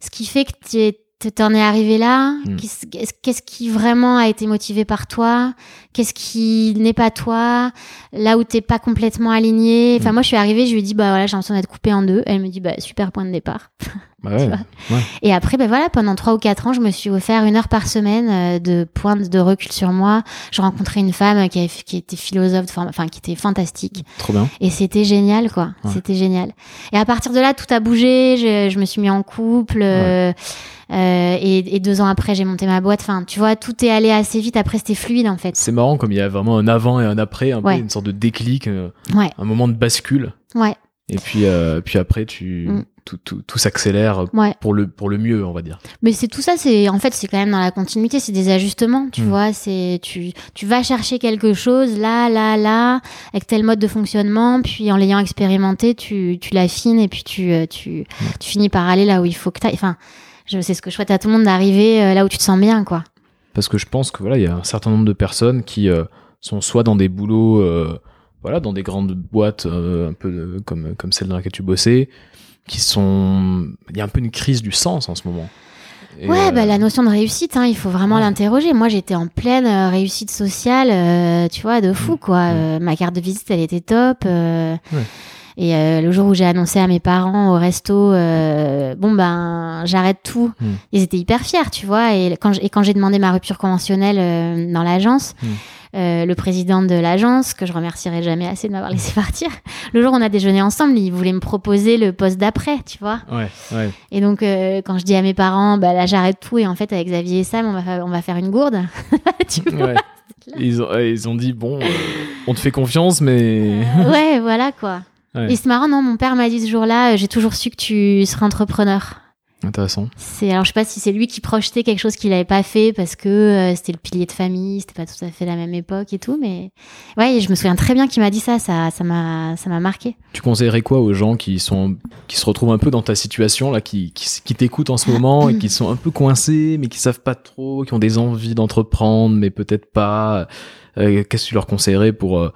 Speaker 2: ce qui fait que tu es- t'en es arrivé là.
Speaker 1: Mm.
Speaker 2: Qu'est-ce qu'est-ce- qu'est-ce qui vraiment a été motivé par toi Qu'est-ce qui n'est pas toi Là où t'es pas complètement aligné. Enfin,
Speaker 1: Mm.
Speaker 2: moi, je suis arrivée, je lui ai dit, bah voilà, j'ai l'impression d'être coupée en deux. Elle me dit, bah super point de départ.
Speaker 1: Bah ouais.
Speaker 2: Et après, ben voilà, pendant trois ou quatre ans, je me suis offert une heure par semaine euh, de pointe de recul sur moi. Je rencontrais une femme qui, avait, qui était philosophe, enfin qui était fantastique.
Speaker 1: Trop bien.
Speaker 2: Et c'était génial, quoi.
Speaker 1: Ouais.
Speaker 2: C'était génial. Et à partir de là, tout a bougé. Je, je me suis mis en couple. euh, euh, et, et deux ans après, j'ai monté ma boîte. Enfin, tu vois, tout est allé assez vite. Après, c'était fluide, en fait.
Speaker 1: C'est marrant comme il y a vraiment un avant et un après, un peu une sorte de déclic, euh, un moment de bascule.
Speaker 2: ouais,
Speaker 1: Et puis, euh, puis après, tu,
Speaker 2: Mm.
Speaker 1: Tout, tout, tout s'accélère
Speaker 2: ouais.
Speaker 1: pour le, pour le mieux, on va dire.
Speaker 2: Mais c'est tout ça, c'est en fait c'est quand même dans la continuité, c'est des ajustements, tu
Speaker 1: Mm.
Speaker 2: vois. C'est tu tu vas chercher quelque chose là, là, là, avec tel mode de fonctionnement, puis en l'ayant expérimenté, tu tu l'affines et puis tu euh, tu tu finis par aller là où il faut que tu Enfin, je sais ce que je souhaite à tout le monde d'arriver euh, là où tu te sens bien, quoi.
Speaker 1: Parce que je pense que voilà, il y a un certain nombre de personnes qui euh, sont soit dans des boulots, euh, voilà, dans des grandes boîtes euh, un peu comme comme celle dans laquelle tu bossais, qui sont, il y a un peu une crise du sens en ce moment. Et,
Speaker 2: ouais,
Speaker 1: euh,
Speaker 2: bah, la notion de réussite, hein, il faut vraiment
Speaker 1: ouais.
Speaker 2: l'interroger. Moi, j'étais en pleine euh, réussite sociale, euh, tu vois, de fou,
Speaker 1: Mm.
Speaker 2: quoi.
Speaker 1: Mm.
Speaker 2: Euh, ma carte de visite, elle était top. euh,
Speaker 1: Ouais.
Speaker 2: Et euh, le jour où j'ai annoncé à mes parents au resto, euh, bon ben, j'arrête tout.
Speaker 1: Mm.
Speaker 2: Ils étaient hyper fiers, tu vois. Et quand, j- et quand j'ai demandé ma rupture conventionnelle euh, dans l'agence. Euh, le président de l'agence, que je remercierai jamais assez de m'avoir laissé partir, le jour où on a déjeuné ensemble, il voulait me proposer le poste d'après, tu vois.
Speaker 1: Ouais, ouais.
Speaker 2: Et donc, euh, quand je dis à mes parents, bah là, j'arrête tout, et en fait, avec Xavier et Sam, on va, on va faire une gourde. tu vois
Speaker 1: ouais. Ils ont, ils ont dit bon, euh, on te fait confiance, mais
Speaker 2: Ouais, voilà, quoi. Et c'est marrant, non, mon père m'a dit ce jour-là, euh, j'ai toujours su que tu serais entrepreneur.
Speaker 1: Intéressant.
Speaker 2: C'est, alors, je sais pas si c'est lui qui projetait quelque chose qu'il avait pas fait parce que euh, c'était le pilier de famille, c'était pas tout à fait la même époque et tout, mais ouais, je me souviens très bien qu'il m'a dit ça, ça, ça m'a, ça m'a marqué.
Speaker 1: Tu conseillerais quoi aux gens qui sont qui se retrouvent un peu dans ta situation là, qui qui, qui t'écoutent en ce moment et qui sont un peu coincés, mais qui savent pas trop, qui ont des envies d'entreprendre, mais peut-être pas. Euh, Qu'est-ce que tu leur conseillerais pour euh,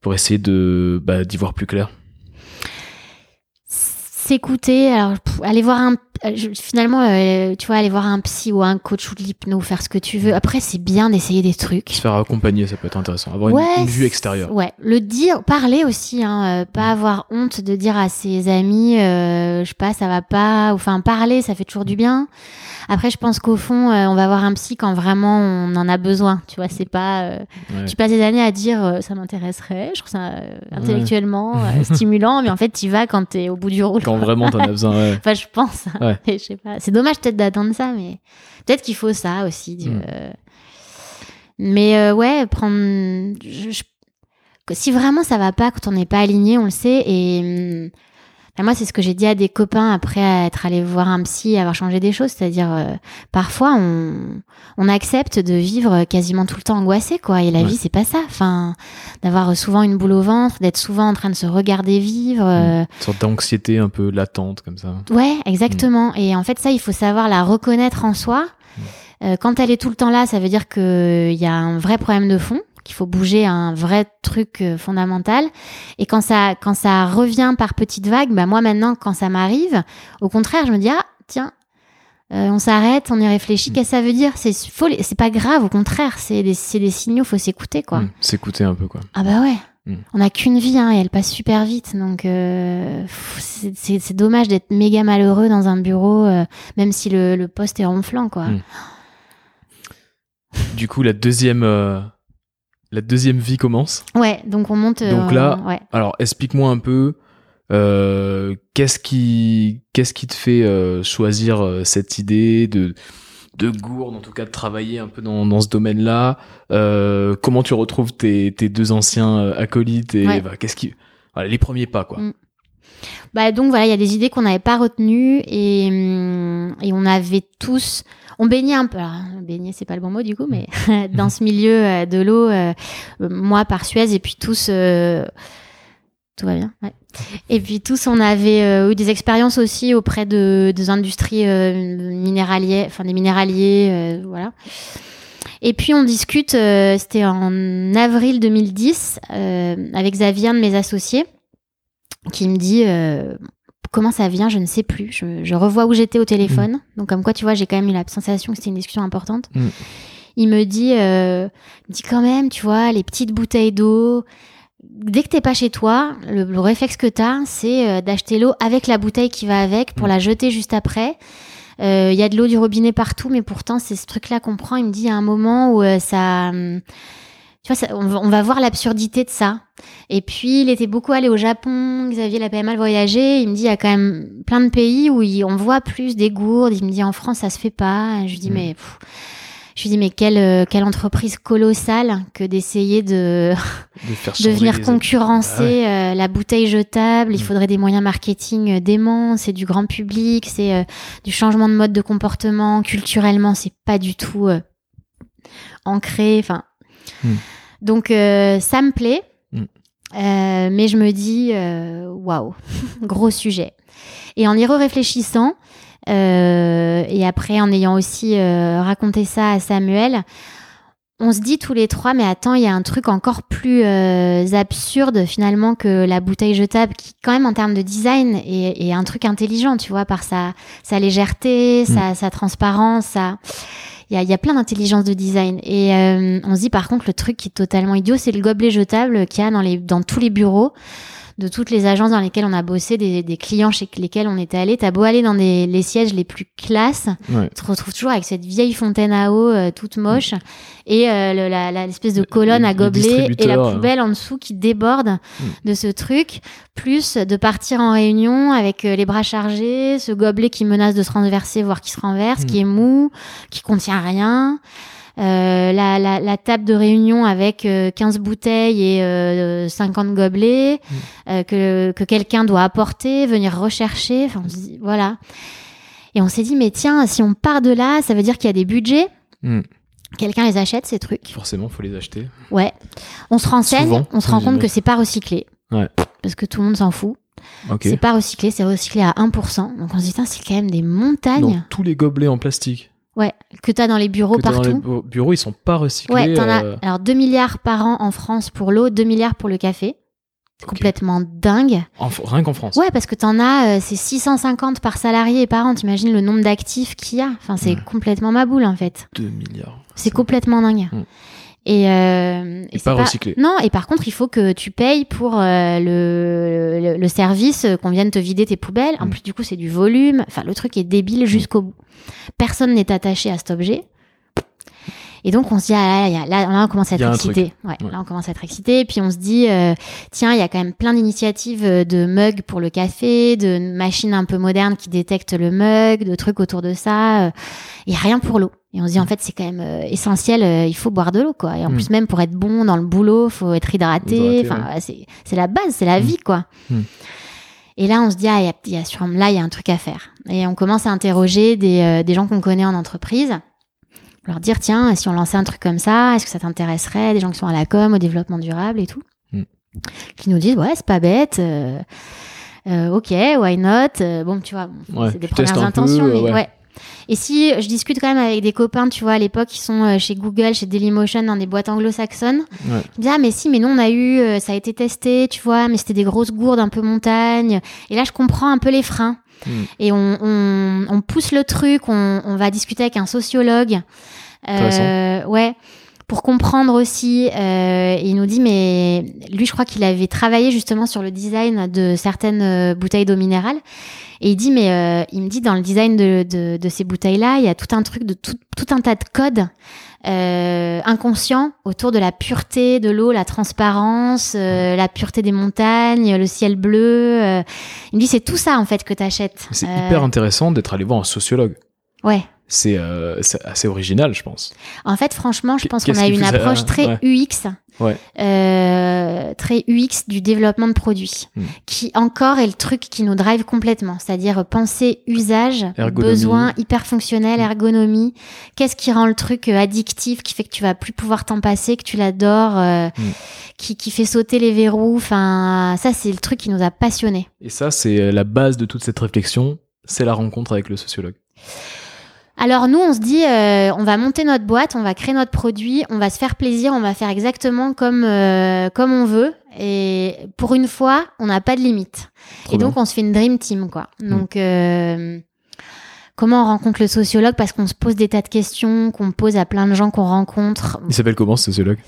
Speaker 1: pour essayer de bah, d'y voir plus clair?
Speaker 2: S'écouter, alors aller voir un, finalement, euh, tu vois, aller voir un psy ou un coach ou de l'hypno, faire ce que tu veux. Après, c'est bien d'essayer des trucs.
Speaker 1: Se faire accompagner, ça peut être intéressant. Avoir une-
Speaker 2: Ouais,
Speaker 1: une, vue extérieure.
Speaker 2: Ouais, le dire, parler aussi, hein, euh, pas avoir honte de dire à ses amis, euh, je sais pas, ça va pas, enfin parler, ça fait toujours du bien. Après, je pense qu'au fond, euh, on va voir un psy quand vraiment on en a besoin. Tu vois, c'est pas. euh,
Speaker 1: Ouais.
Speaker 2: Tu passes des années à dire euh, ça m'intéresserait, je trouve ça euh, intellectuellement euh, stimulant, mais en fait, tu vas quand t'es au bout du rouleau.
Speaker 1: Quand vraiment t'en as besoin. Ouais.
Speaker 2: Enfin, je pense.
Speaker 1: Ouais.
Speaker 2: Et je sais pas. C'est dommage peut-être d'attendre ça, mais peut-être qu'il faut ça aussi.
Speaker 1: Mm.
Speaker 2: Mais euh, ouais, prendre. je- je- que Si vraiment ça va pas, quand on n'est pas aligné, on le sait. Et hum, Et moi, c'est ce que j'ai dit à des copains après être allé voir un psy et avoir changé des choses. C'est-à-dire, euh, parfois, on, on accepte de vivre quasiment tout le temps angoissé, quoi. Et la vie, c'est pas ça. Enfin, d'avoir souvent une boule au ventre, d'être souvent en train de se regarder vivre.
Speaker 1: Mmh.
Speaker 2: euh,
Speaker 1: Une sorte d'anxiété un peu latente comme ça.
Speaker 2: Ouais, exactement. Et en fait, ça, il faut savoir la reconnaître en soi. Euh, quand elle est tout le temps là, ça veut dire qu'il y a un vrai problème de fond, qu'il faut bouger un vrai truc euh, fondamental. Et quand ça, quand ça revient par petites vagues, bah moi maintenant, quand ça m'arrive, au contraire, je me dis ah tiens, euh, on s'arrête, on y réfléchit. Qu'est-ce que ça veut dire? C'est c'est pas grave, au contraire, c'est des, des signaux, faut s'écouter quoi.
Speaker 1: Mmh. S'écouter un peu quoi.
Speaker 2: Ah bah ouais.
Speaker 1: Mm.
Speaker 2: On n'a qu'une vie hein, et elle passe super vite. Donc euh, c'est- dommage d'être méga malheureux dans un bureau, euh, même si le, le poste est ronflant quoi.
Speaker 1: Mm. Du coup, la deuxième, la deuxième vie commence.
Speaker 2: Ouais, donc on monte. euh,
Speaker 1: Donc là-
Speaker 2: ouais.
Speaker 1: Alors, explique-moi un peu euh, qu'est-ce qui, qu'est-ce qui te fait euh, choisir euh, cette idée de de gourde, en tout cas de travailler un peu dans, dans ce domaine-là? Euh, comment tu retrouves tes, tes deux anciens euh, acolytes et
Speaker 2: Ouais.
Speaker 1: bah, qu'est-ce qui, voilà, les premiers pas quoi.
Speaker 2: Mm. Bah donc voilà, il y a des idées qu'on n'avait pas retenues et, hum, et on avait tous, on baignait un peu, alors, baigner c'est pas le bon mot du coup, mais dans ce milieu euh, de l'eau, euh, moi par Suez et puis tous, euh, tout va bien. Et puis tous, on avait eu des expériences aussi auprès de des industries minéralières, enfin des minéraliers, voilà. Et puis on discute, c'était en avril 2010, euh, avec Xavier, un de mes associés qui me dit comment ça vient, je ne sais plus. Je, je revois où j'étais au téléphone. Donc comme quoi, tu vois, j'ai quand même eu la sensation que c'était une discussion importante.
Speaker 1: Mm.
Speaker 2: Il me dit, euh, il me dit quand même, tu vois, les petites bouteilles d'eau. Dès que t'es pas chez toi, le, le réflexe que t'as, c'est euh, d'acheter l'eau avec la bouteille qui va avec pour
Speaker 1: Mm.
Speaker 2: la jeter juste après. Euh, Il y a de l'eau du robinet partout, mais pourtant c'est ce truc-là qu'on prend. Il me dit il y a un moment où euh, ça, hum, tu vois, ça- on, va, on va voir l'absurdité de ça. Et puis il était beaucoup allé au Japon. Xavier l'a pas mal voyagé. Il me dit il y a quand même plein de pays où il- on voit plus des gourdes. Il me dit en France ça se fait pas. Je lui dis
Speaker 1: Mm.
Speaker 2: mais pff, je lui dis mais quelle euh, quelle entreprise colossale que d'essayer de
Speaker 1: De
Speaker 2: venir concurrencer
Speaker 1: Ah
Speaker 2: euh, la bouteille jetable. Il
Speaker 1: Mm.
Speaker 2: faudrait des moyens marketing euh, déments. C'est du grand public, c'est euh, du changement de mode de comportement. Culturellement, c'est pas du tout euh, ancré. Enfin,
Speaker 1: Mm.
Speaker 2: donc euh, ça me plaît,
Speaker 1: Mm.
Speaker 2: Euh, mais je me dis euh, waouh, gros sujet. Et en y réfléchissant. Euh, et après, en ayant aussi euh, raconté ça à Samuel, on se dit tous les trois, mais attends, il y a un truc encore plus euh, absurde finalement que la bouteille jetable, qui quand même en termes de design est, est un truc intelligent, tu vois, par sa, sa légèreté, sa, sa transparence, sa... Il y a, y plein d'intelligence de design. Et euh, on se dit par contre, le truc qui est totalement idiot, c'est le gobelet jetable qu'il y a dans, les, dans tous les bureaux de toutes les agences dans lesquelles on a bossé, des, des clients chez lesquels on était allé. T'as beau aller dans des, les sièges les plus classes,
Speaker 1: Ouais.
Speaker 2: tu te retrouves toujours avec cette vieille fontaine à eau euh, toute moche et euh, le- l'espèce de colonne à gobelet et la poubelle en dessous qui déborde de ce truc, plus de partir en réunion avec euh, les bras chargés, ce gobelet qui menace de se renverser, voire qui se renverse,
Speaker 1: Mm.
Speaker 2: qui est mou, qui contient rien. Euh, la, la, la table de réunion avec euh, 15 bouteilles et euh, 50 gobelets
Speaker 1: Mm.
Speaker 2: euh, que, que quelqu'un doit apporter, venir rechercher. Enfin, on se dit, voilà. Et on s'est dit, mais tiens, si on part de là, ça veut dire qu'il y a des budgets.
Speaker 1: Mm.
Speaker 2: Quelqu'un les achète, ces trucs.
Speaker 1: Forcément, faut les acheter.
Speaker 2: Ouais. On se renseigne,
Speaker 1: Souvent,
Speaker 2: on se rend compte que c'est pas recyclé.
Speaker 1: Ouais.
Speaker 2: Parce que tout le monde s'en fout.
Speaker 1: Ok.
Speaker 2: C'est pas recyclé, c'est recyclé à 1%. Donc on se dit, c'est quand même des montagnes
Speaker 1: tous les gobelets en plastique
Speaker 2: ouais, que t'as dans les bureaux
Speaker 1: que t'as dans les
Speaker 2: partout.
Speaker 1: bu- bureaux, ils sont pas recyclés.
Speaker 2: Ouais, t'en
Speaker 1: euh,
Speaker 2: as alors 2 milliards par an en France pour l'eau, 2 milliards pour le café. C'est
Speaker 1: Ok.
Speaker 2: complètement dingue.
Speaker 1: en rien qu'en France.
Speaker 2: Ouais, parce que t'en as, euh, c'est 650 par salarié et par an. T'imagines le nombre d'actifs qu'il y a. Enfin, c'est
Speaker 1: Ouais.
Speaker 2: complètement ma boule, en fait.
Speaker 1: 2 milliards.
Speaker 2: C'est complètement dingue.
Speaker 1: Mm.
Speaker 2: Et, euh,
Speaker 1: Et
Speaker 2: c'est
Speaker 1: pas recyclé.
Speaker 2: Non, et par contre, il faut que tu payes pour euh, le, le, le service euh, qu'on vienne te vider tes poubelles. En
Speaker 1: Mm.
Speaker 2: plus, du coup, c'est du volume. Enfin, le truc est débile jusqu'au bout. Personne n'est attaché à cet objet. Et donc, on se dit, ah, là, il là, là, on commence à
Speaker 1: Il
Speaker 2: être excité. Ouais,
Speaker 1: Ouais.
Speaker 2: Là, on commence à être excité. Puis, on se dit, euh, tiens, il y a quand même plein d'initiatives euh, de mugs pour le café, de machines un peu modernes qui détectent le mug, de trucs autour de ça. euh, Il y a rien pour l'eau. Et on se dit, en fait, c'est quand même euh, essentiel, euh, il faut boire de l'eau, quoi. Et en
Speaker 1: Mm.
Speaker 2: plus, même pour être bon dans le boulot, faut être hydraté. Enfin,
Speaker 1: ouais.
Speaker 2: c'est c'est la base, c'est la
Speaker 1: Mm.
Speaker 2: vie, quoi.
Speaker 1: Mm.
Speaker 2: Et là, on se dit, ah, il y a, il y a sur, là, il y a un truc à faire. Et on commence à interroger des, euh, des gens qu'on connaît en entreprise, leur dire, tiens, si on lançait un truc comme ça, est-ce que ça t'intéresserait? Des gens qui sont à la com, au développement durable et tout,
Speaker 1: Mm.
Speaker 2: qui nous disent, ouais, c'est pas bête. euh, euh, ok, why not? Euh, Bon, tu vois,
Speaker 1: Ouais,
Speaker 2: c'est des premières
Speaker 1: peu,
Speaker 2: intentions,
Speaker 1: euh,
Speaker 2: mais
Speaker 1: ouais.
Speaker 2: ouais. Et si je discute quand même avec des copains, tu vois, à l'époque, qui sont euh, chez Google, chez Dailymotion, dans des boîtes anglo-saxonnes,
Speaker 1: Ouais.
Speaker 2: dis, ah, mais si, mais nous, on a eu, euh, ça a été testé, tu vois, mais c'était des grosses gourdes un peu montagne. Et là, je comprends un peu les freins.
Speaker 1: Mm.
Speaker 2: Et on, on, on pousse le truc, on, on va discuter avec un sociologue. Euh, ouais. Pour comprendre aussi, euh, il nous dit, mais lui, je crois qu'il avait travaillé justement sur le design de certaines euh, bouteilles d'eau minérale. Et il dit, mais euh, il me dit, dans le design de, de, de ces bouteilles-là, il y a tout un truc de tout, tout un tas de codes euh, inconscients autour de la pureté de l'eau, la transparence, euh, la pureté des montagnes, le ciel bleu. euh. il me dit, c'est tout ça en fait que t'achètes.
Speaker 1: C'est
Speaker 2: Euh,
Speaker 1: hyper intéressant d'être allé voir un sociologue.
Speaker 2: Ouais.
Speaker 1: C'est euh, c'est assez original, je pense.
Speaker 2: En fait, franchement, je pense qu'on a une approche très
Speaker 1: ouais.
Speaker 2: UX,
Speaker 1: Ouais.
Speaker 2: euh, très UX du développement de produits,
Speaker 1: Hmm.
Speaker 2: qui encore est le truc qui nous drive complètement, c'est-à-dire penser usage,
Speaker 1: Ergonomie.
Speaker 2: besoin, hyper fonctionnel,
Speaker 1: Hmm.
Speaker 2: ergonomie. Qu'est-ce qui rend le truc euh, addictif, qui fait que tu vas plus pouvoir t'en passer, que tu l'adores, euh,
Speaker 1: Hmm.
Speaker 2: qui, qui fait sauter les verrous. Enfin, ça c'est le truc qui nous a passionnés.
Speaker 1: Et ça, c'est la base de toute cette réflexion, c'est la rencontre avec le sociologue.
Speaker 2: Alors nous, on se dit, euh, on va monter notre boîte, on va créer notre produit, on va se faire plaisir, on va faire exactement comme euh, comme on veut. Et pour une fois, on n'a pas de limite.
Speaker 1: Trop
Speaker 2: et donc, on se fait une dream team, quoi.
Speaker 1: Mm.
Speaker 2: Donc, euh, comment on rencontre le sociologue? Parce qu'on se pose des tas de questions, qu'on pose à plein de gens qu'on rencontre.
Speaker 1: Il s'appelle comment ce sociologue?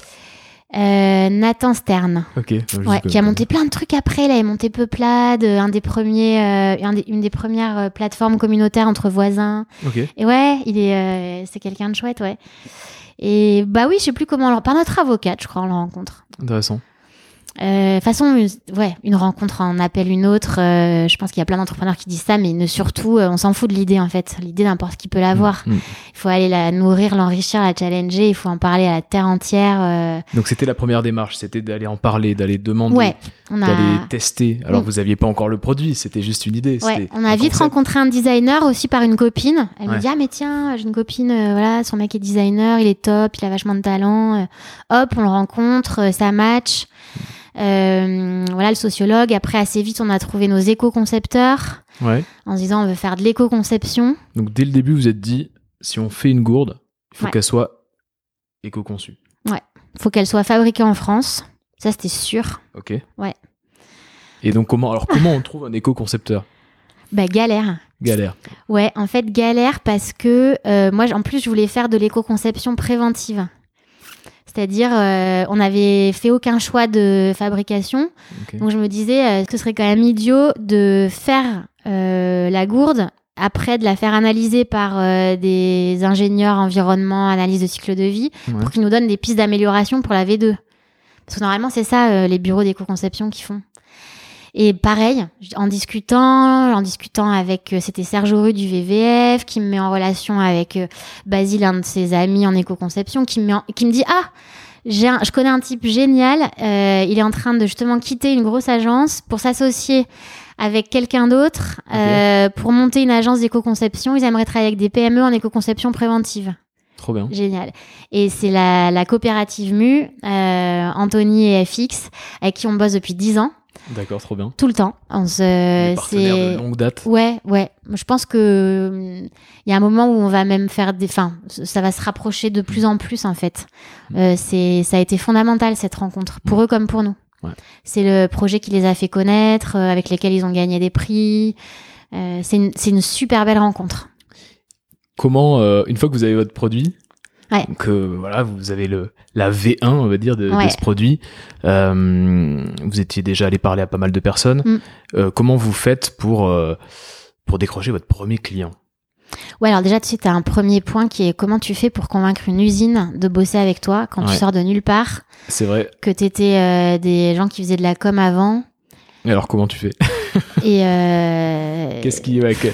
Speaker 2: Euh, Nathan Stern.
Speaker 1: Ok. je
Speaker 2: Ouais, qui a monté plein de trucs après. Il a monté Peuplade, euh, un des premiers, euh, un des- une des premières euh, plateformes communautaires entre voisins.
Speaker 1: Ok.
Speaker 2: Et ouais, il est, euh, c'est quelqu'un de chouette, ouais. Et bah oui, je sais plus comment, on par notre avocate, je crois, on le rencontre.
Speaker 1: Intéressant.
Speaker 2: Euh, façon, une- ouais, une rencontre en appelle une autre. euh, je pense qu'il y a plein d'entrepreneurs qui disent ça, mais ne, surtout, euh, on s'en fout de l'idée en fait. L'idée, n'importe qui peut l'avoir.
Speaker 1: Mm.
Speaker 2: Il faut aller la nourrir, l'enrichir, la challenger. Il faut en parler à la terre entière. euh.
Speaker 1: Donc c'était la première démarche, c'était d'aller en parler, d'aller demander,
Speaker 2: Ouais, on a.
Speaker 1: d'aller tester. Alors
Speaker 2: Mm.
Speaker 1: vous aviez pas encore le produit, c'était juste une idée.
Speaker 2: Ouais, on a vite
Speaker 1: concept.
Speaker 2: rencontré un designer aussi par une copine. Elle
Speaker 1: Ouais.
Speaker 2: me dit ah mais tiens j'ai une copine euh, voilà son mec est designer il est top il a vachement de talent Euh, hop on le rencontre ça match Euh, voilà le sociologue après assez vite on a trouvé nos éco-concepteurs
Speaker 1: Ouais.
Speaker 2: en se disant on veut faire de l'éco-conception
Speaker 1: Donc dès le début, vous êtes dit, si on fait une gourde, il faut
Speaker 2: Ouais.
Speaker 1: qu'elle soit éco-conçue.
Speaker 2: faut qu'elle soit fabriquée en France ça c'était sûr
Speaker 1: Ok.
Speaker 2: Ouais.
Speaker 1: Et donc comment, alors comment on trouve un éco-concepteur?
Speaker 2: Bah galère
Speaker 1: Galère.
Speaker 2: Ouais, en fait, galère parce que euh, moi, en plus, je voulais faire de l'éco-conception préventive. C'est-à-dire, euh, on n'avait fait aucun choix de fabrication. Donc, je me disais, euh, ce serait quand même idiot de faire euh, la gourde, après de la faire analyser par des ingénieurs environnement, analyse de cycle de vie,
Speaker 1: Ouais.
Speaker 2: pour qu'ils nous donnent des pistes d'amélioration pour la V2. Parce que normalement, c'est ça, les bureaux d'éco-conception qui font. Et pareil, en discutant, en discutant avec, euh, c'était Serge Auru du VVF, qui me met en relation avec euh, Basile, un de ses amis en éco-conception, qui me, met en- qui me dit, ah, un- je connais un type génial, euh, il est en train de justement quitter une grosse agence pour s'associer avec quelqu'un d'autre euh, pour monter une agence d'éco-conception. Ils aimeraient travailler avec des PME en éco-conception préventive.
Speaker 1: Trop bien.
Speaker 2: Génial. Et c'est la, la coopérative MU, euh, Anthony et FX, avec qui on bosse depuis 10 ans,
Speaker 1: D'accord, trop bien.
Speaker 2: tout le temps. On se, c'est-
Speaker 1: de longue date.
Speaker 2: Ouais, ouais. Je pense que hum, il y a un moment où on va même faire des, enfin, ça va se rapprocher de plus en plus en fait. Euh, c'est, ça a été fondamental cette rencontre pour eux comme pour nous.
Speaker 1: Ouais.
Speaker 2: C'est le projet qui les a fait connaître, euh, avec lesquels ils ont gagné des prix. Euh, c'est une, c'est une super belle rencontre.
Speaker 1: Comment, euh, une fois que vous avez votre produit,
Speaker 2: Ouais.
Speaker 1: donc euh, voilà, vous avez le la V1, on va dire, de, ce produit. euh, vous étiez déjà allé parler à pas mal de personnes.
Speaker 2: Mm.
Speaker 1: Euh, comment vous faites pour pour décrocher votre premier client?
Speaker 2: Ouais, alors déjà, tu sais, t'as un premier point qui est comment tu fais pour convaincre une usine de bosser avec toi quand tu sors de nulle part,
Speaker 1: C'est vrai.
Speaker 2: que t'étais euh, des gens qui faisaient de la com avant.
Speaker 1: Et alors comment tu fais?
Speaker 2: Et euh,
Speaker 1: Qu'est-ce qui ouais, que-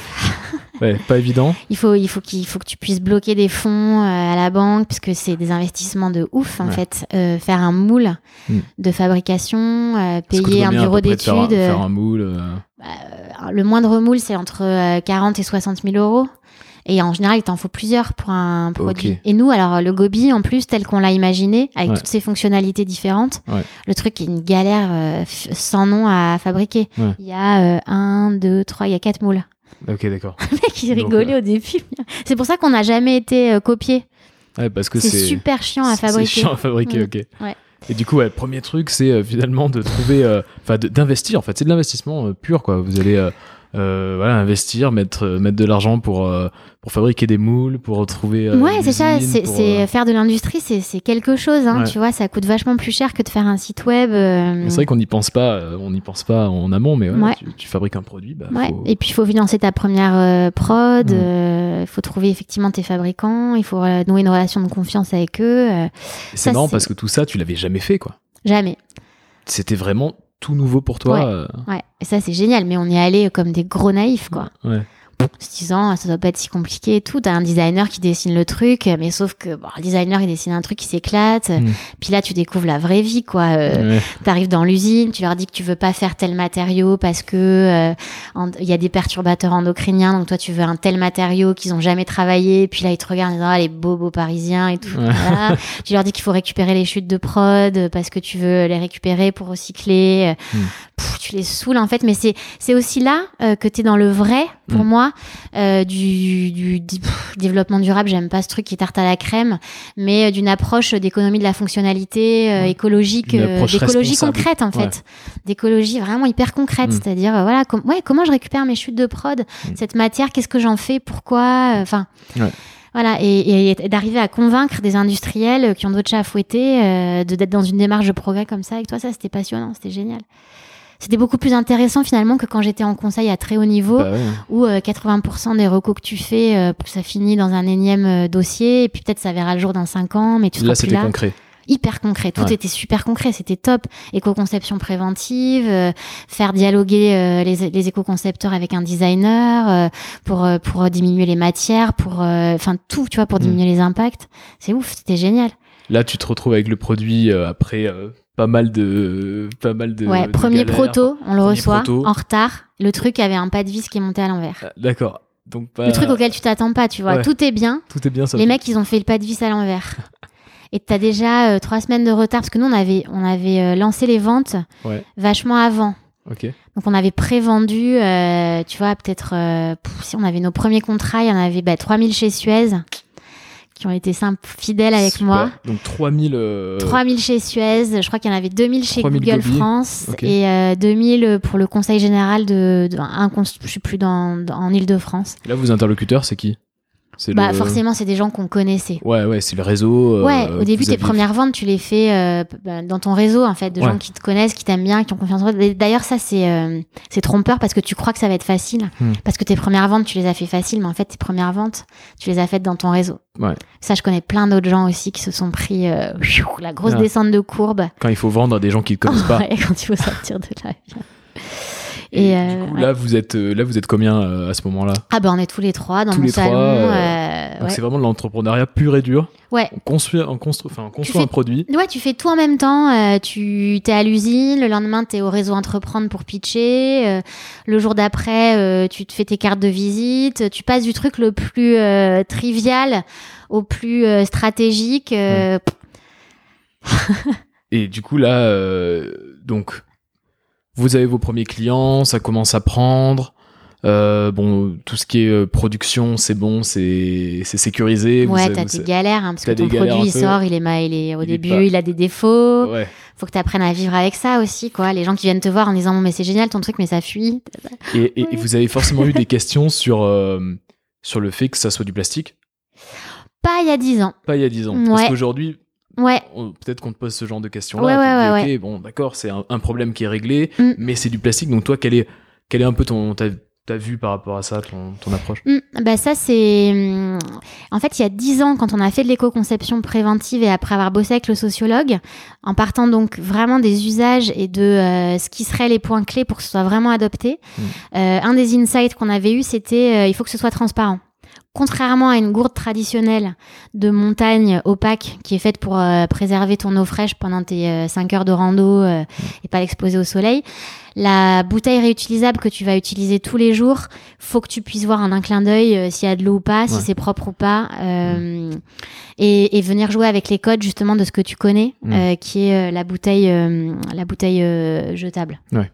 Speaker 1: Ouais, pas évident.
Speaker 2: Il faut, il faut qu'il faut que tu puisses bloquer des fonds euh, à la banque puisque c'est des investissements de ouf en
Speaker 1: Ouais.
Speaker 2: fait. Euh, faire un moule
Speaker 1: Hmm.
Speaker 2: de fabrication, euh, payer un bureau
Speaker 1: de faire
Speaker 2: d'études.
Speaker 1: Faire, un moule. euh,
Speaker 2: euh, le moindre moule c'est entre euh, 40 et 60 000 euros. Et en général, il t'en faut plusieurs pour un produit. Et nous, alors le gobi, en plus, tel qu'on l'a imaginé, avec
Speaker 1: Ouais.
Speaker 2: toutes ses fonctionnalités différentes,
Speaker 1: Ouais.
Speaker 2: le truc est une galère euh, sans nom à fabriquer.
Speaker 1: Ouais.
Speaker 2: Il y a euh, un, deux, trois, il y a quatre moules.
Speaker 1: Ok, d'accord.
Speaker 2: Le mec, il
Speaker 1: Donc,
Speaker 2: rigolait
Speaker 1: euh,
Speaker 2: au début. C'est pour ça qu'on n'a jamais été euh, copié.
Speaker 1: Ouais, parce que
Speaker 2: C'est super chiant à fabriquer.
Speaker 1: C'est chiant à fabriquer,
Speaker 2: Mm.
Speaker 1: ok.
Speaker 2: Ouais.
Speaker 1: Et du coup, ouais, le premier truc, c'est euh, finalement de trouver, euh, enfin, de- d'investir. En fait, c'est de l'investissement euh, pur, quoi. Vous allez, euh, euh, voilà, investir, mettre, euh, mettre de l'argent pour euh, pour fabriquer des moules, pour trouver. euh,
Speaker 2: ouais, c'est ça. C'est
Speaker 1: euh,
Speaker 2: faire de l'industrie, c'est c'est quelque chose. Hein,
Speaker 1: Ouais.
Speaker 2: Tu vois, ça coûte vachement plus cher que de faire un site web. euh,
Speaker 1: C'est vrai qu'on n'y pense pas, euh, on n'y pense pas en amont, mais ouais,
Speaker 2: Ouais.
Speaker 1: tu, tu fabriques un produit, bah, faut-
Speaker 2: Et puis il faut financer ta première euh, prod.
Speaker 1: Mm.
Speaker 2: euh, Il faut trouver effectivement tes fabricants. Il faut euh, nouer une relation de confiance avec eux. euh,
Speaker 1: c'est marrant parce que tout ça, tu l'avais jamais fait, quoi.
Speaker 2: jamais.
Speaker 1: C'était vraiment tout nouveau pour toi.
Speaker 2: Ouais.
Speaker 1: euh,
Speaker 2: Ouais. Et ça c'est génial. Mais on y est allé comme des gros naïfs, quoi.
Speaker 1: ouais.
Speaker 2: Se disant ça doit pas être si compliqué et tout. T'as un designer qui dessine le truc, mais sauf que bon, le designer il dessine un truc qui s'éclate.
Speaker 1: Mm.
Speaker 2: Puis là tu découvres la vraie vie quoi. Euh,
Speaker 1: Ouais.
Speaker 2: T'arrives dans l'usine, tu leur dis que tu veux pas faire tel matériau parce que euh, il y a des perturbateurs endocriniens, donc toi tu veux un tel matériau qu'ils ont jamais travaillé. Puis là ils te regardent en disant ah, les bobos parisiens et tout.
Speaker 1: Ouais.
Speaker 2: Voilà. tu leur dis qu'il faut récupérer les chutes de prod parce que tu veux les récupérer pour recycler.
Speaker 1: Mm.
Speaker 2: Pff, tu les saoules en fait, mais c'est c'est aussi là euh, que tu es dans le vrai pour
Speaker 1: Mm.
Speaker 2: moi euh, du, du, du- pff, développement durable. J'aime pas ce truc qui est tarte à la crème, mais euh, d'une approche d'économie de la fonctionnalité euh, écologique, euh, d'écologie concrète en fait,
Speaker 1: Ouais.
Speaker 2: d'écologie vraiment hyper concrète.
Speaker 1: Mm.
Speaker 2: C'est-à-dire euh, voilà, com- ouais, comment je récupère mes chutes de prod,
Speaker 1: Mm.
Speaker 2: cette matière, qu'est-ce que j'en fais, pourquoi, enfin.
Speaker 1: Ouais.
Speaker 2: Voilà, et, et d'arriver à convaincre des industriels qui ont d'autres chats à fouetter, euh, de d'être dans une démarche de progrès comme ça avec toi, ça c'était passionnant, c'était génial. C'était beaucoup plus intéressant finalement que quand j'étais en conseil à très haut niveau,
Speaker 1: Bah ouais.
Speaker 2: où euh, 80% des recos que tu fais, euh, ça finit dans un énième euh, dossier, et puis peut-être ça verra le jour dans 5 ans, mais tu seras
Speaker 1: Là,
Speaker 2: plus
Speaker 1: c'était
Speaker 2: là.
Speaker 1: concret.
Speaker 2: Hyper concret, tout
Speaker 1: Ouais.
Speaker 2: était super concret, c'était top. Éco-conception préventive, euh, faire dialoguer euh, les, les éco-concepteurs avec un designer euh, pour euh, pour diminuer les matières, pour euh, enfin tout, tu vois, pour
Speaker 1: Mm.
Speaker 2: diminuer les impacts. C'est ouf, c'était génial.
Speaker 1: Là, tu te retrouves avec le produit euh, après euh, pas mal de, pas mal de.
Speaker 2: ouais,
Speaker 1: de
Speaker 2: premier
Speaker 1: galères.
Speaker 2: proto, on le
Speaker 1: Premier
Speaker 2: reçoit
Speaker 1: proto.
Speaker 2: en retard. Le truc avait un pas de vis qui est monté à l'envers.
Speaker 1: Ah, D'accord. Donc pas.
Speaker 2: Le truc auquel tu t'attends pas, tu vois.
Speaker 1: Ouais.
Speaker 2: Tout est bien.
Speaker 1: Tout est bien ça.
Speaker 2: Les mecs, ils ont fait le pas de vis à l'envers. Et t'as déjà euh, trois semaines de retard parce que nous, on avait, on avait euh, lancé les ventes
Speaker 1: Ouais.
Speaker 2: vachement avant.
Speaker 1: Ok.
Speaker 2: Donc on avait prévendu, euh, tu vois, peut-être, euh, si on avait nos premiers contrats, il y en avait bah, 3000 chez Suez qui ont été simples, fidèles avec
Speaker 1: Super.
Speaker 2: moi.
Speaker 1: Donc 3000. euh,
Speaker 2: 3000 chez Suez, je crois qu'il y en avait 2000 chez
Speaker 1: 3000
Speaker 2: Google
Speaker 1: Gobi.
Speaker 2: France et euh, 2000 pour le conseil général de, de un, je suis plus dans, dans- en Île-de-France.
Speaker 1: Là, vos interlocuteurs, c'est qui?
Speaker 2: Bah
Speaker 1: le-
Speaker 2: forcément, c'est des gens qu'on connaissait.
Speaker 1: Ouais, ouais, c'est le réseau. euh,
Speaker 2: Ouais, au début, tes premières ventes, tu les fais euh, bah, dans ton réseau, en fait, de
Speaker 1: Ouais.
Speaker 2: gens qui te connaissent, qui t'aiment bien, qui ont confiance en toi. D'ailleurs, ça, c'est euh, c'est trompeur parce que tu crois que ça va être facile.
Speaker 1: Hmm.
Speaker 2: Parce que tes premières ventes, tu les as fait faciles, mais en fait, tes premières ventes, tu les as faites dans ton réseau.
Speaker 1: Ouais.
Speaker 2: Ça, je connais plein d'autres gens aussi qui se sont pris euh, la grosse
Speaker 1: Ah.
Speaker 2: descente de courbe.
Speaker 1: Quand il faut vendre à des gens qui ne connaissent pas.
Speaker 2: Ouais, quand il faut sortir de là.
Speaker 1: Et,
Speaker 2: Et,
Speaker 1: du
Speaker 2: euh,
Speaker 1: coup,
Speaker 2: ouais.
Speaker 1: là, vous êtes, euh, là, vous êtes combien euh, à ce moment-là?
Speaker 2: Ah ben on est tous les trois dans
Speaker 1: Tous
Speaker 2: mon
Speaker 1: les trois,
Speaker 2: salon.
Speaker 1: euh,
Speaker 2: euh,
Speaker 1: Donc
Speaker 2: ouais.
Speaker 1: c'est vraiment de l'entrepreneuriat pur et dur.
Speaker 2: Ouais.
Speaker 1: On construit, on construit, enfin, on construit
Speaker 2: fais-
Speaker 1: un produit.
Speaker 2: Ouais, tu fais tout en même temps. euh, tu es à l'usine, le lendemain tu es au réseau entreprendre pour pitcher, euh, le jour d'après euh, tu te fais tes cartes de visite, tu passes du truc le plus euh, trivial au plus euh, stratégique. euh,
Speaker 1: Et du coup, là, euh, donc, vous avez vos premiers clients, ça commence à prendre. Euh, bon, tout ce qui est euh, production, c'est bon, c'est sécurisé.
Speaker 2: ouais, t'as tes galères hein, parce que ton produit il sort, il est mal, il est au
Speaker 1: Il est
Speaker 2: début,
Speaker 1: pas-
Speaker 2: il a des défauts.
Speaker 1: Ouais.
Speaker 2: Faut que tu apprennes à vivre avec ça aussi, quoi. Les gens qui viennent te voir en disant bon mais c'est génial ton truc mais ça fuit.
Speaker 1: Et, et- et
Speaker 2: Ouais.
Speaker 1: vous avez forcément eu des questions sur euh, sur le fait que ça soit du plastique?
Speaker 2: Pas il y a dix ans.
Speaker 1: Pas il y a 10 ans. Parce
Speaker 2: Ouais.
Speaker 1: qu'aujourd'hui,
Speaker 2: Ouais.
Speaker 1: on- peut-être qu'on te pose ce genre de questions-là.
Speaker 2: Ouais, ouais, ouais,
Speaker 1: ok, bon, d'accord, c'est un, un problème qui est réglé,
Speaker 2: Mm.
Speaker 1: mais c'est du plastique. Donc toi, quel est, quel est un peu ton, ta, tu as vu par rapport à ça, ton, ton approche?
Speaker 2: Mm, bah ça c'est hum, en fait il y a dix ans quand on a fait de l'éco-conception préventive et après avoir bossé avec le sociologue en partant donc vraiment des usages et de euh, ce qui seraient les points clés pour que ce soit vraiment adopté
Speaker 1: Mm.
Speaker 2: euh, un des insights qu'on avait eu c'était euh, il faut que ce soit transparent Contrairement à une gourde traditionnelle de montagne opaque qui est faite pour euh, préserver ton eau fraîche pendant tes 5 heures de rando euh, et pas l'exposer au soleil, la bouteille réutilisable que tu vas utiliser tous les jours, faut que tu puisses voir en un clin d'œil euh, s'il y a de l'eau ou pas, si c'est propre ou pas, euh, et, et venir jouer avec les codes justement de ce que tu connais,
Speaker 1: Mm.
Speaker 2: euh, qui est euh, la bouteille, euh, la bouteille euh, jetable.
Speaker 1: Ouais.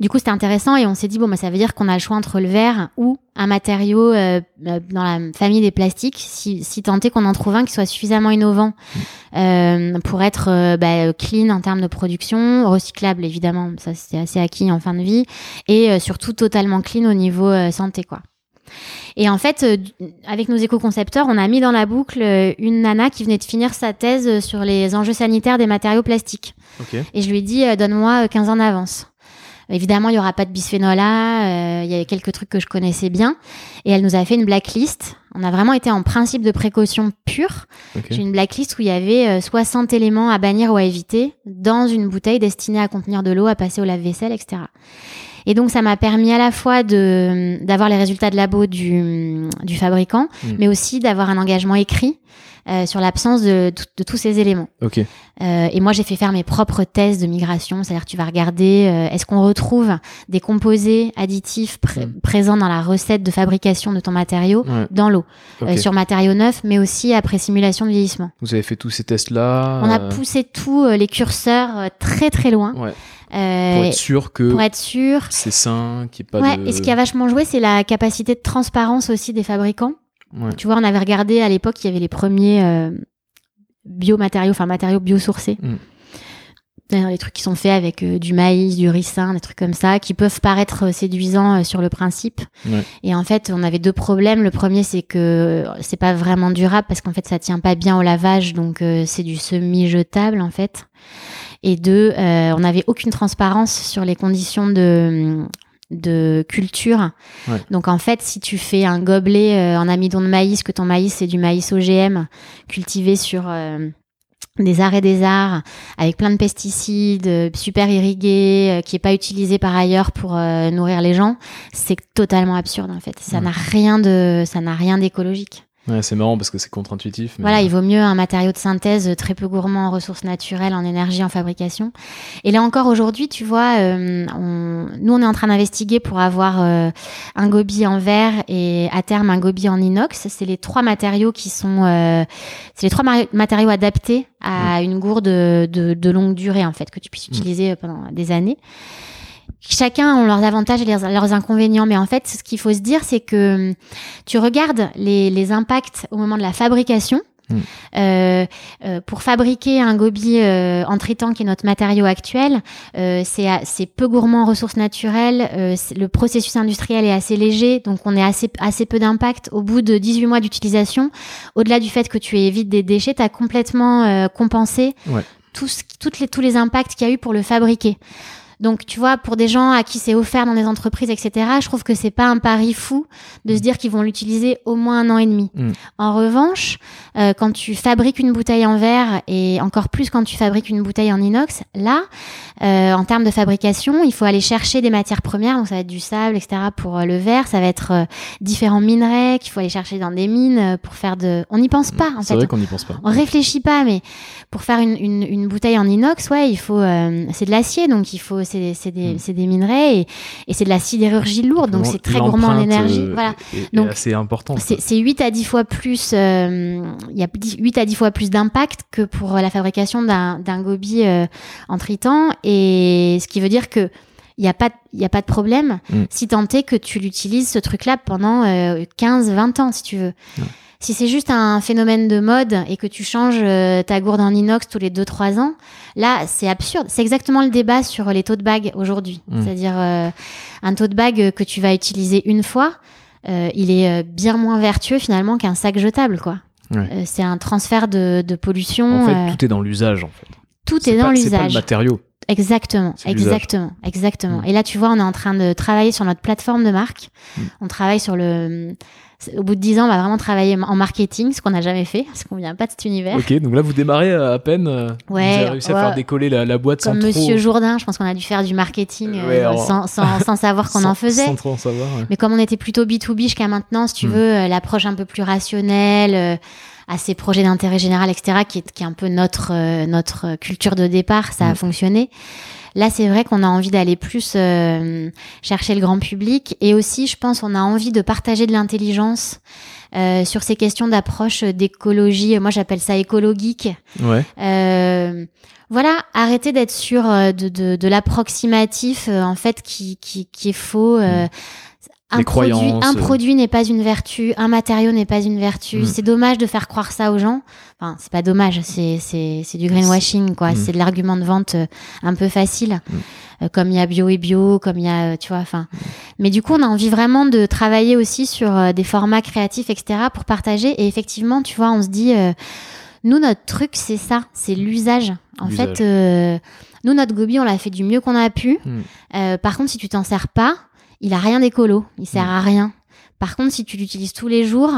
Speaker 2: Du coup, c'était intéressant et on s'est dit bon, bah, ça veut dire qu'on a le choix entre le verre ou un matériau euh, euh, dans la famille des plastiques, si, si tant est qu'on en trouve un qui soit suffisamment innovant euh, pour être euh, bah, clean en termes de production, recyclable évidemment, ça c'est assez acquis en fin de vie, et euh, surtout totalement clean au niveau euh, santé quoi. Et en fait, euh, avec nos éco-concepteurs, on a mis dans la boucle une nana qui venait de finir sa thèse sur les enjeux sanitaires des matériaux plastiques.
Speaker 1: Ok.
Speaker 2: Et je lui ai dit, euh, donne-moi euh, 15 ans d'avance. Évidemment, il y aura pas de bisphénol A, euh, il y avait quelques trucs que je connaissais bien. Et elle nous a fait une blacklist. On a vraiment été en principe de précaution pure.
Speaker 1: ok.
Speaker 2: J'ai une blacklist où il y avait euh, 60 éléments à bannir ou à éviter dans une bouteille destinée à contenir de l'eau, à passer au lave-vaisselle, etc. Et donc, ça m'a permis à la fois de d'avoir les résultats de labo du, du fabricant,
Speaker 1: Mm.
Speaker 2: mais aussi d'avoir un engagement écrit euh, sur l'absence de, de- de tous ces éléments.
Speaker 1: Ok.
Speaker 2: Euh, et moi, j'ai fait faire mes propres tests de migration, c'est-à-dire tu vas regarder euh, est-ce qu'on retrouve des composés additifs pr-
Speaker 1: Mm.
Speaker 2: présents dans la recette de fabrication de ton matériau
Speaker 1: Ouais.
Speaker 2: dans l'eau, euh, sur matériau neuf, mais aussi après simulation de vieillissement.
Speaker 1: Vous avez fait tous ces tests-là
Speaker 2: On a
Speaker 1: euh,
Speaker 2: poussé tous euh, les curseurs très très loin
Speaker 1: ouais,
Speaker 2: euh,
Speaker 1: pour être sûr que
Speaker 2: pour être sûr.
Speaker 1: c'est sain, qu'il n'y ait pas
Speaker 2: Ouais,
Speaker 1: de.
Speaker 2: et ce qui a vachement joué, c'est la capacité de transparence aussi des fabricants.
Speaker 1: Ouais.
Speaker 2: Tu vois, on avait regardé à l'époque, il y avait les premiers euh, biomatériaux, enfin matériaux biosourcés.
Speaker 1: Mm.
Speaker 2: D'ailleurs, les trucs qui sont faits avec euh, du maïs, du ricin, des trucs comme ça, qui peuvent paraître euh, séduisants euh, sur le principe.
Speaker 1: Ouais.
Speaker 2: Et en fait, on avait deux problèmes. Le premier, c'est que c'est pas vraiment durable parce qu'en fait, ça tient pas bien au lavage, donc euh, c'est du semi-jetable en fait. Et deux, euh, on n'avait aucune transparence sur les conditions de de culture.
Speaker 1: Ouais.
Speaker 2: Donc en fait, si tu fais un gobelet euh, en amidon de maïs, que ton maïs c'est du maïs OGM cultivé sur euh, des arts et des arts avec plein de pesticides, euh, super irrigué, euh, qui est pas utilisé par ailleurs pour euh, nourrir les gens, c'est totalement absurde en fait. Ça
Speaker 1: Ouais.
Speaker 2: n'a rien de, ça n'a rien d'écologique.
Speaker 1: Ouais, c'est marrant parce que c'est contre-intuitif. mais-
Speaker 2: Voilà, il vaut mieux un matériau de synthèse euh, très peu gourmand en ressources naturelles, en énergie, en fabrication. Et là encore aujourd'hui, tu vois, euh, on- nous on est en train d'investiguer pour avoir euh, un gobi en verre et à terme un gobi en inox. C'est les trois matériaux qui sont, euh, c'est les trois matériaux adaptés à une gourde de, de longue durée en fait que tu puisses
Speaker 1: Mm.
Speaker 2: utiliser pendant des années. Chacun ont leurs avantages et leurs, leurs inconvénients, mais en fait, ce qu'il faut se dire, c'est que hum, tu regardes les, les impacts au moment de la fabrication.
Speaker 1: Mm.
Speaker 2: Euh, euh, pour fabriquer un gobi euh, en tritan, qui est notre matériau actuel, euh, c'est peu gourmand en ressources naturelles. euh, le processus industriel est assez léger, donc on est assez, assez peu d'impact. Au bout de 18 mois d'utilisation, au-delà du fait que tu évites des déchets, tu as complètement euh, compensé
Speaker 1: Ouais.
Speaker 2: tout ce- toutes les, tous les impacts qu'il y a eu pour le fabriquer. Donc, tu vois, pour des gens à qui c'est offert dans des entreprises, etc., je trouve que c'est pas un pari fou de se dire qu'ils vont l'utiliser au moins un an et demi.
Speaker 1: Mm.
Speaker 2: En revanche, euh, quand tu fabriques une bouteille en verre et encore plus quand tu fabriques une bouteille en inox, là, euh, en termes de fabrication, il faut aller chercher des matières premières, donc ça va être du sable, etc. pour euh, le verre, ça va être euh, différents minerais qu'il faut aller chercher dans des mines euh, pour faire de. On n'y pense pas en
Speaker 1: Mm. C'est
Speaker 2: fait.
Speaker 1: vrai qu'on n'y pense pas.
Speaker 2: On réfléchit pas, mais pour faire une, une, une bouteille en inox, ouais, il faut, euh, c'est de l'acier, donc il faut, c'est c'est des,
Speaker 1: Mm.
Speaker 2: c'est des minerais et, et c'est de la sidérurgie lourde, donc c'est très gourmand en énergie.
Speaker 1: euh,
Speaker 2: Voilà.
Speaker 1: est-
Speaker 2: Donc,
Speaker 1: assez important.
Speaker 2: C'est c'est 8 à 10 fois plus, euh, il y a 10 8 à 10 fois plus d'impact que pour la fabrication d'un d'un gobi euh, en tritan, et ce qui veut dire que il n'y a, pas y a pas de problème
Speaker 1: Mm.
Speaker 2: si tant est que tu l'utilises ce truc-là pendant euh, 15-20 ans, si tu veux.
Speaker 1: Ouais.
Speaker 2: Si c'est juste un phénomène de mode et que tu changes euh, ta gourde en inox tous les 2-3 ans, là, c'est absurde. C'est exactement le débat sur les tote bags aujourd'hui.
Speaker 1: Mm.
Speaker 2: C'est-à-dire euh, un tote bag que tu vas utiliser une fois, euh, il est bien moins vertueux finalement qu'un sac jetable, quoi.
Speaker 1: Ouais.
Speaker 2: C'est un transfert de, de pollution.
Speaker 1: En fait, tout est dans l'usage. En fait.
Speaker 2: tout est dans
Speaker 1: pas- C'est pas le
Speaker 2: l'usage.
Speaker 1: matériau.
Speaker 2: Exactement,
Speaker 1: l'usage.
Speaker 2: exactement, exactement.
Speaker 1: Mm.
Speaker 2: Et là, tu vois, on est en train de travailler sur notre plateforme de marque.
Speaker 1: Mm.
Speaker 2: On travaille sur le. Au bout de dix ans, on va vraiment travailler en marketing, ce qu'on n'a jamais fait, parce qu'on vient pas de cet univers.
Speaker 1: Ok, donc là vous démarrez à peine. euh,
Speaker 2: Ouais,
Speaker 1: vous avez réussi à faire décoller la, la boîte
Speaker 2: Comme
Speaker 1: sans
Speaker 2: Monsieur
Speaker 1: trop.
Speaker 2: Jourdain, je pense qu'on a dû faire du marketing euh,
Speaker 1: alors-
Speaker 2: sans, sans, sans savoir qu'on en faisait.
Speaker 1: Sans trop en savoir. ouais.
Speaker 2: Mais comme on était plutôt B2B jusqu'à maintenant, si tu
Speaker 1: Mm.
Speaker 2: veux, euh, l'approche un peu plus rationnelle, euh, à ces projets d'intérêt général, etc., qui est, qui est un peu notre, euh, notre culture de départ, ça a
Speaker 1: Mm.
Speaker 2: fonctionné. Là, c'est vrai qu'on a envie d'aller plus euh, chercher le grand public et aussi, je pense, on a envie de partager de l'intelligence euh, sur ces questions d'approche d'écologie. Moi, j'appelle ça écologique.
Speaker 1: Ouais.
Speaker 2: Euh, voilà, arrêtez d'être sûr euh, de, de, de l'approximatif euh, en fait qui, qui, qui est faux. euh, un
Speaker 1: Les
Speaker 2: produit,
Speaker 1: croyances,
Speaker 2: un
Speaker 1: euh.
Speaker 2: produit n'est pas une vertu, un matériau n'est pas une vertu.
Speaker 1: Mm.
Speaker 2: C'est dommage de faire croire ça aux gens. Enfin, c'est pas dommage, c'est c'est c'est du greenwashing quoi.
Speaker 1: Mm.
Speaker 2: C'est de l'argument de vente euh, un peu facile,
Speaker 1: Mm.
Speaker 2: Euh, comme il y a bio et bio, comme il y a tu vois. Enfin, mais du coup, on a envie vraiment de travailler aussi sur des formats créatifs, etc. pour partager. Et effectivement, tu vois, on se dit. euh, nous, notre truc, c'est ça, c'est l'usage. En fait, euh, nous, notre gobi, on l'a fait du mieux qu'on a pu.
Speaker 1: Mm.
Speaker 2: Euh, par contre, si tu t'en sers pas, il a rien d'écolo, il sert
Speaker 1: Mm.
Speaker 2: à rien. Par contre, si tu l'utilises tous les jours,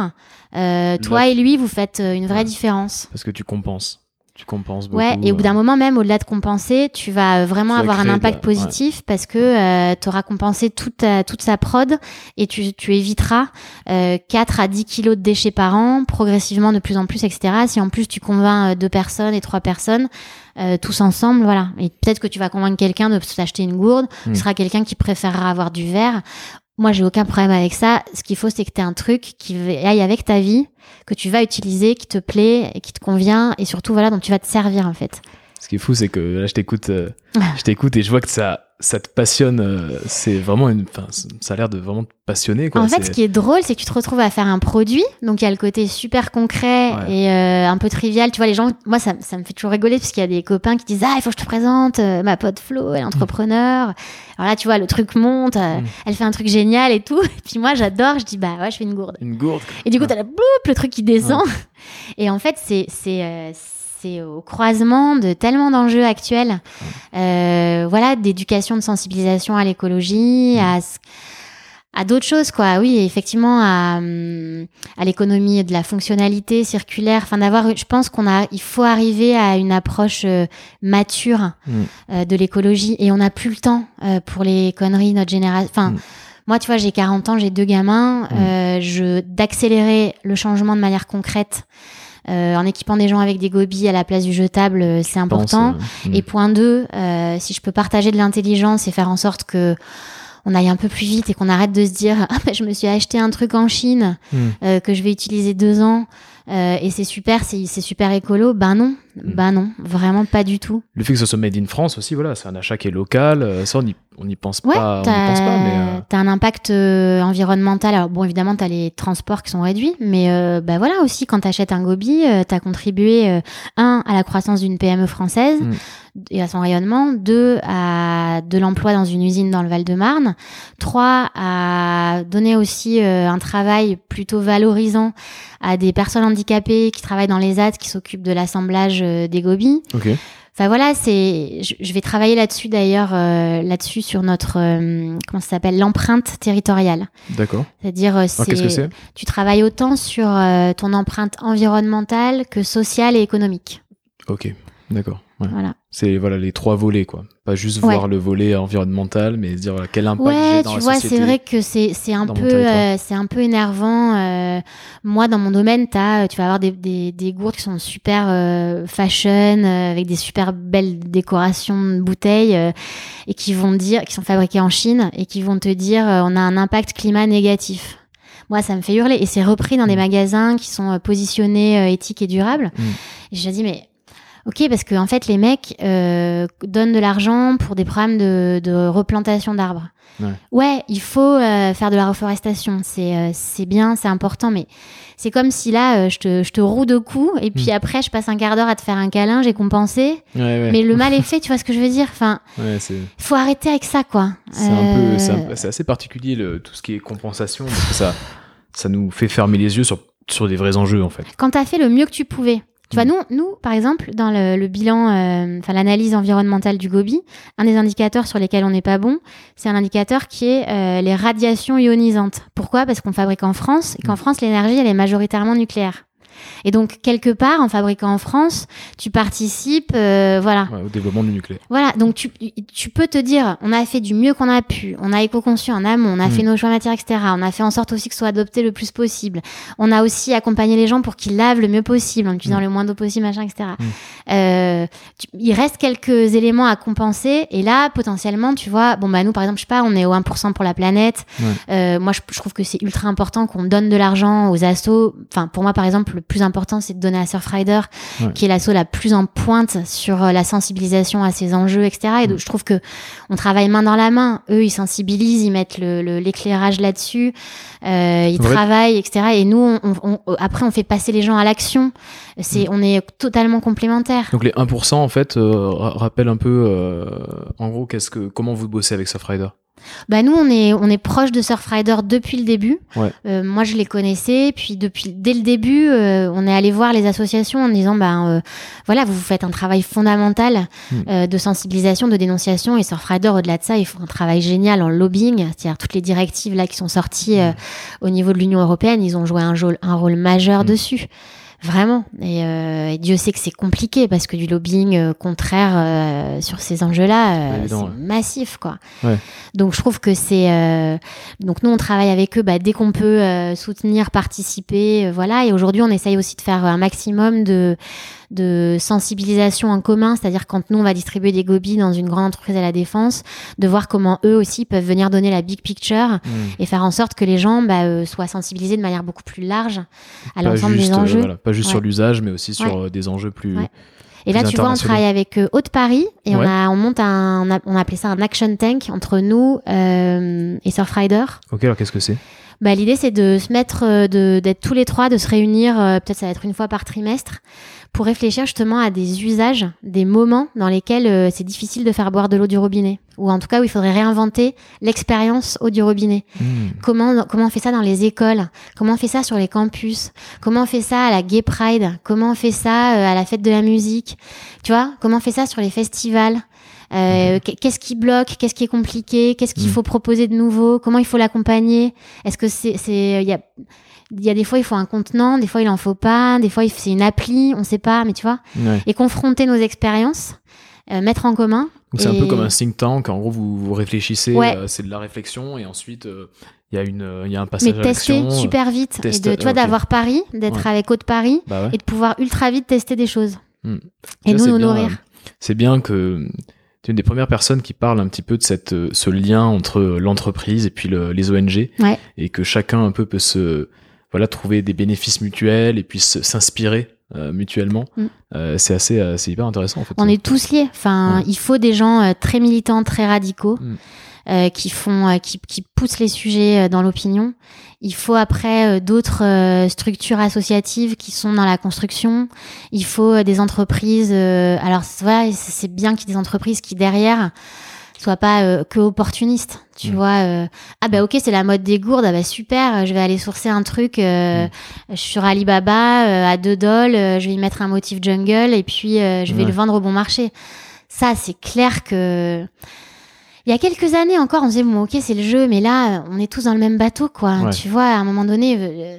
Speaker 2: euh, toi et lui, vous faites euh, une vraie
Speaker 1: Ouais.
Speaker 2: différence.
Speaker 1: Parce que tu compenses. Tu compenses beaucoup.
Speaker 2: Ouais, et au bout d'un
Speaker 1: euh,
Speaker 2: moment, même au-delà de compenser, tu vas euh, vraiment
Speaker 1: Tu vas
Speaker 2: avoir un
Speaker 1: de
Speaker 2: impact positif parce que tu auras compensé toute, ta- toute sa prod et tu, tu éviteras euh, 4 à 10 kilos de déchets par an, progressivement de plus en plus, etc. Si en plus tu convaincs euh, deux personnes et trois personnes, euh, tous ensemble, voilà. Et peut-être que tu vas convaincre quelqu'un de s'acheter une gourde,
Speaker 1: Hmm.
Speaker 2: ce sera quelqu'un qui préférera avoir du verre. Moi, j'ai aucun problème avec ça. Ce qu'il faut, c'est que tu aies un truc qui aille avec ta vie, que tu vas utiliser, qui te plaît, qui te convient, et surtout, voilà, dont tu vas te servir, en fait.
Speaker 1: Ce qui est fou, c'est que là, je t'écoute, euh, je t'écoute et je vois que ça, ça te passionne. euh, c'est vraiment une, enfin, ça a l'air de vraiment te passionner, quoi.
Speaker 2: en fait,
Speaker 1: C'est-
Speaker 2: ce qui est drôle, c'est que tu te retrouves à faire un produit. Donc, il y a le côté super concret
Speaker 1: Ouais.
Speaker 2: et euh, un peu trivial. Tu vois, les gens, moi, ça, ça me fait toujours rigoler parce qu'il y a des copains qui disent Ah, il faut que je te présente euh, ma pote Flo, elle est entrepreneur. Alors là, tu vois, le truc monte, euh,
Speaker 1: Mm.
Speaker 2: elle fait un truc génial et tout. Et puis moi, j'adore. Je dis Bah ouais, je fais une gourde.
Speaker 1: une gourde.
Speaker 2: Et du coup, t'as la bloup, le truc qui descend. Et en fait, c'est c'est euh, c'est au croisement de tellement d'enjeux actuels, euh, voilà, d'éducation, de sensibilisation à l'écologie, à à d'autres choses, quoi. Oui, effectivement, à, hum, à l'économie de la fonctionnalité circulaire. Enfin, d'avoir, je pense qu'on a, il faut arriver à une approche euh, mature
Speaker 1: Mm.
Speaker 2: euh, de l'écologie, et on n'a plus le temps euh, pour les conneries, notre génération. Enfin.
Speaker 1: Mm.
Speaker 2: Moi, tu vois, j'ai 40 ans, j'ai deux gamins.
Speaker 1: Mm.
Speaker 2: euh, je d'accélérer le changement de manière concrète euh, en équipant des gens avec des gobies à la place du jetable, euh, c'est
Speaker 1: pense,
Speaker 2: important.
Speaker 1: euh, mm.
Speaker 2: Et point 2, si je peux partager de l'intelligence et faire en sorte que on aille un peu plus vite et qu'on arrête de se dire ah ben, je me suis acheté un truc en Chine
Speaker 1: Mm.
Speaker 2: euh, que je vais utiliser deux ans euh, et c'est super, c'est super écolo. Ben non,
Speaker 1: Mm.
Speaker 2: ben non, vraiment pas du tout.
Speaker 1: Le fait que ce soit made in France aussi, voilà, c'est un achat qui est local. euh, Ça, on n'y on n'y pense
Speaker 2: Ouais,
Speaker 1: pas. On
Speaker 2: t'as
Speaker 1: pense pas, mais. euh,
Speaker 2: t'as un impact euh, environnemental. Alors bon, évidemment, t'as les transports qui sont réduits, mais euh, bah voilà aussi, quand t'achètes un gobi, euh, t'as contribué euh, un à la croissance d'une PME française
Speaker 1: Mm.
Speaker 2: Et à son rayonnement, deux à de l'emploi dans une usine dans le Val-de-Marne, trois à donner aussi euh, un travail plutôt valorisant à des personnes handicapées qui travaillent dans les ZAD, qui s'occupent de l'assemblage euh, des gobis.
Speaker 1: Ok.
Speaker 2: Enfin voilà, c'est, je, vais travailler là-dessus d'ailleurs, euh, là-dessus sur notre, euh, comment ça s'appelle, l'empreinte territoriale.
Speaker 1: D'accord.
Speaker 2: C'est-à-dire, euh,
Speaker 1: Alors,
Speaker 2: c'est,
Speaker 1: c'est?
Speaker 2: tu travailles autant sur ton empreinte environnementale que sociale et économique.
Speaker 1: Ok. D'accord. Ouais.
Speaker 2: Voilà.
Speaker 1: C'est voilà les trois volets, quoi. Pas juste
Speaker 2: Ouais.
Speaker 1: voir le volet environnemental, mais se dire voilà, quel impact
Speaker 2: Ouais,
Speaker 1: dans
Speaker 2: tu
Speaker 1: la
Speaker 2: vois, c'est vrai que c'est c'est un peu euh, c'est un peu énervant. euh, moi, dans mon domaine, t'as, euh, tu vas avoir des, des, des gourdes qui sont super euh, fashion, avec des super belles décorations de bouteilles, et qui vont dire, qui sont fabriquées en Chine, et qui vont te dire, on a un impact climat négatif. Moi, ça me fait hurler, et c'est repris dans des
Speaker 1: Mm.
Speaker 2: magasins qui sont positionnés euh, éthiques et durables.
Speaker 1: Mm.
Speaker 2: Et je dis, mais Ok, parce que en fait, les mecs euh, donnent de l'argent pour des programmes de, de replantation d'arbres.
Speaker 1: Ouais.
Speaker 2: il faut euh, faire de la reforestation, c'est euh, bien, c'est important, mais c'est comme si là, euh, je, te, je te roue de coups et puis
Speaker 1: Mm.
Speaker 2: après, je passe un quart d'heure à te faire un câlin, j'ai compensé,
Speaker 1: Ouais, ouais.
Speaker 2: mais le mal est fait, tu vois ce que je veux dire? Enfin, faut arrêter avec ça, quoi.
Speaker 1: c'est un peu, c'est un- c'est assez particulier le, tout ce qui est compensation parce que ça, ça nous fait fermer les yeux sur sur des vrais enjeux en fait.
Speaker 2: Quand t'as fait le mieux que tu pouvais, Tu vois, nous, nous, par exemple, dans le, le bilan, euh, enfin l'analyse environnementale du Gobi, un des indicateurs sur lesquels on n'est pas bon, c'est un indicateur qui est euh, les radiations ionisantes. Pourquoi? Parce qu'on fabrique en France et qu'en France, l'énergie, elle est majoritairement nucléaire. Et donc, quelque part, en fabriquant en France, tu participes, euh, voilà.
Speaker 1: Ouais, au développement du nucléaire.
Speaker 2: Voilà, donc tu, tu peux te dire, on a fait du mieux qu'on a pu, on a éco-conçu en amont, on a
Speaker 1: Mm.
Speaker 2: fait nos choix matières, etc. On a fait en sorte aussi que ce soit adopté le plus possible. On a aussi accompagné les gens pour qu'ils lavent le mieux possible, en utilisant
Speaker 1: Mm.
Speaker 2: le moins d'eau possible, machin, etc.
Speaker 1: Mm.
Speaker 2: Euh, tu- il reste quelques éléments à compenser, et là, potentiellement, tu vois, bon, bah, nous, par exemple, je sais pas, on est au 1% pour la planète.
Speaker 1: Ouais.
Speaker 2: Euh, moi, je, je trouve que c'est ultra important qu'on donne de l'argent aux assos. Enfin, pour moi, par exemple, le plus important, c'est de donner à Surfrider,
Speaker 1: Ouais.
Speaker 2: qui est l'asso la plus en pointe sur euh, la sensibilisation à ces enjeux, etc. Et donc, je trouve que on travaille main dans la main. Eux, ils sensibilisent, ils mettent le- le- l'éclairage là-dessus, euh, ils travaillent, etc. Et nous, on, on- on- après, on fait passer les gens à l'action. C'est, on est totalement complémentaires.
Speaker 1: Donc les 1% en fait euh, ra- rappellent un peu euh, en gros qu'est-ce que comment vous bossez avec Surfrider.
Speaker 2: Bah nous on est on est proche de Surfrider depuis le début.
Speaker 1: Ouais.
Speaker 2: Euh, moi je les connaissais puis depuis dès le début euh, on est allé voir les associations en disant bah euh, voilà vous faites un travail fondamental
Speaker 1: Mm.
Speaker 2: euh, de sensibilisation de dénonciation et Surfrider au-delà de ça ils font un travail génial en lobbying c'est-à-dire toutes les directives là qui sont sorties euh, au niveau de l'Union européenne ils ont joué un rôle un rôle majeur
Speaker 1: Mm.
Speaker 2: dessus. Vraiment. Et, euh, et Dieu sait que c'est compliqué parce que du lobbying euh, contraire euh, sur ces enjeux-là, euh, c'est
Speaker 1: ouais.
Speaker 2: massif, quoi.
Speaker 1: Ouais.
Speaker 2: Donc je trouve que c'est euh, donc nous on travaille avec eux bah, dès qu'on peut euh, soutenir, participer, voilà. Et aujourd'hui on essaye aussi de faire un maximum de de sensibilisation en commun, c'est-à-dire quand nous on va distribuer des gobies dans une grande entreprise à la défense, de voir comment eux aussi peuvent venir donner la big picture
Speaker 1: Hmm.
Speaker 2: et faire en sorte que les gens bah, euh, soient sensibilisés de manière beaucoup plus large à l'ensemble des
Speaker 1: euh,
Speaker 2: enjeux.
Speaker 1: voilà, pas juste
Speaker 2: Ouais.
Speaker 1: sur l'usage, mais aussi sur
Speaker 2: Ouais.
Speaker 1: euh, des enjeux plus.
Speaker 2: Ouais. Et là, tu vois, on travaille avec euh, Haute-Paris et
Speaker 1: Ouais.
Speaker 2: on, a, on monte un, on a, on a appelé ça un action tank entre nous euh, et Surfrider.
Speaker 1: Ok, alors qu'est-ce que c'est?
Speaker 2: Bah, l'idée, c'est de se mettre, euh, de, d'être tous les trois, de se réunir, euh, peut-être ça va être une fois par trimestre, pour réfléchir justement à des usages, des moments dans lesquels euh, c'est difficile de faire boire de l'eau du robinet. Ou en tout cas, où il faudrait réinventer l'expérience eau du robinet.
Speaker 1: Hmm.
Speaker 2: Comment, comment on fait ça dans les écoles? Comment on fait ça sur les campus? Comment on fait ça à la Gay Pride? Comment on fait ça euh, à la fête de la musique? Tu vois? Comment on fait ça sur les festivals? Euh, qu- Qu'est-ce qui bloque Qu'est-ce qui est compliqué Qu'est-ce qu'il
Speaker 1: Mhm.
Speaker 2: faut proposer de nouveau Comment il faut l'accompagner? Est-ce que c'est, c'est, il y a, il y a des fois il faut un contenant, des fois il en faut pas, des fois c'est une appli, on sait pas, mais tu vois
Speaker 1: Ouais.
Speaker 2: Et confronter nos expériences, euh, mettre en commun.
Speaker 1: Donc c'est un peu comme un think tank. En gros, vous, vous réfléchissez,
Speaker 2: Ouais.
Speaker 1: euh, c'est de la réflexion, et ensuite il y a une, il y a un passage
Speaker 2: mais tester super vite
Speaker 1: tester-
Speaker 2: et de, tu vois d'avoir Paris, d'être
Speaker 1: Ouais.
Speaker 2: avec Haute Paris
Speaker 1: Bah ouais.
Speaker 2: et de pouvoir ultra vite tester des choses.
Speaker 1: Hmm.
Speaker 2: Et
Speaker 1: Ça,
Speaker 2: nous nous
Speaker 1: bien,
Speaker 2: nourrir.
Speaker 1: C'est bien que tu es une des premières personnes qui parle un petit peu de cette, euh, ce lien entre euh, l'entreprise et puis le- les ONG,
Speaker 2: Ouais.
Speaker 1: et que chacun un peu peut se voilà trouver des bénéfices mutuels et puis s'inspirer euh, mutuellement.
Speaker 2: Mm.
Speaker 1: Euh, c'est assez, euh, c'est hyper intéressant en fait.
Speaker 2: On est tous liés. Enfin,
Speaker 1: Ouais.
Speaker 2: il faut des gens très militants, très radicaux,
Speaker 1: Mm.
Speaker 2: Euh, qui font, euh, qui, qui poussent les sujets euh, dans l'opinion. Il faut après euh, d'autres euh, structures associatives qui sont dans la construction. Il faut euh, des entreprises. euh, alors c'est vrai, c'est bien qu'il y ait des entreprises qui derrière soient pas euh, que opportunistes. Tu
Speaker 1: Mm.
Speaker 2: vois, euh, ah bah ok, c'est la mode des gourdes, ah bah super, je vais aller sourcer un truc euh, sur Alibaba euh, à 2 dollars, euh, je vais y mettre un motif jungle et puis euh, je vais
Speaker 1: Ouais.
Speaker 2: le vendre au bon marché. Ça, c'est clair que il y a quelques années encore, on se disait bon ok c'est le jeu, mais là on est tous dans le même bateau quoi.
Speaker 1: Ouais.
Speaker 2: Tu vois, à un moment donné, euh,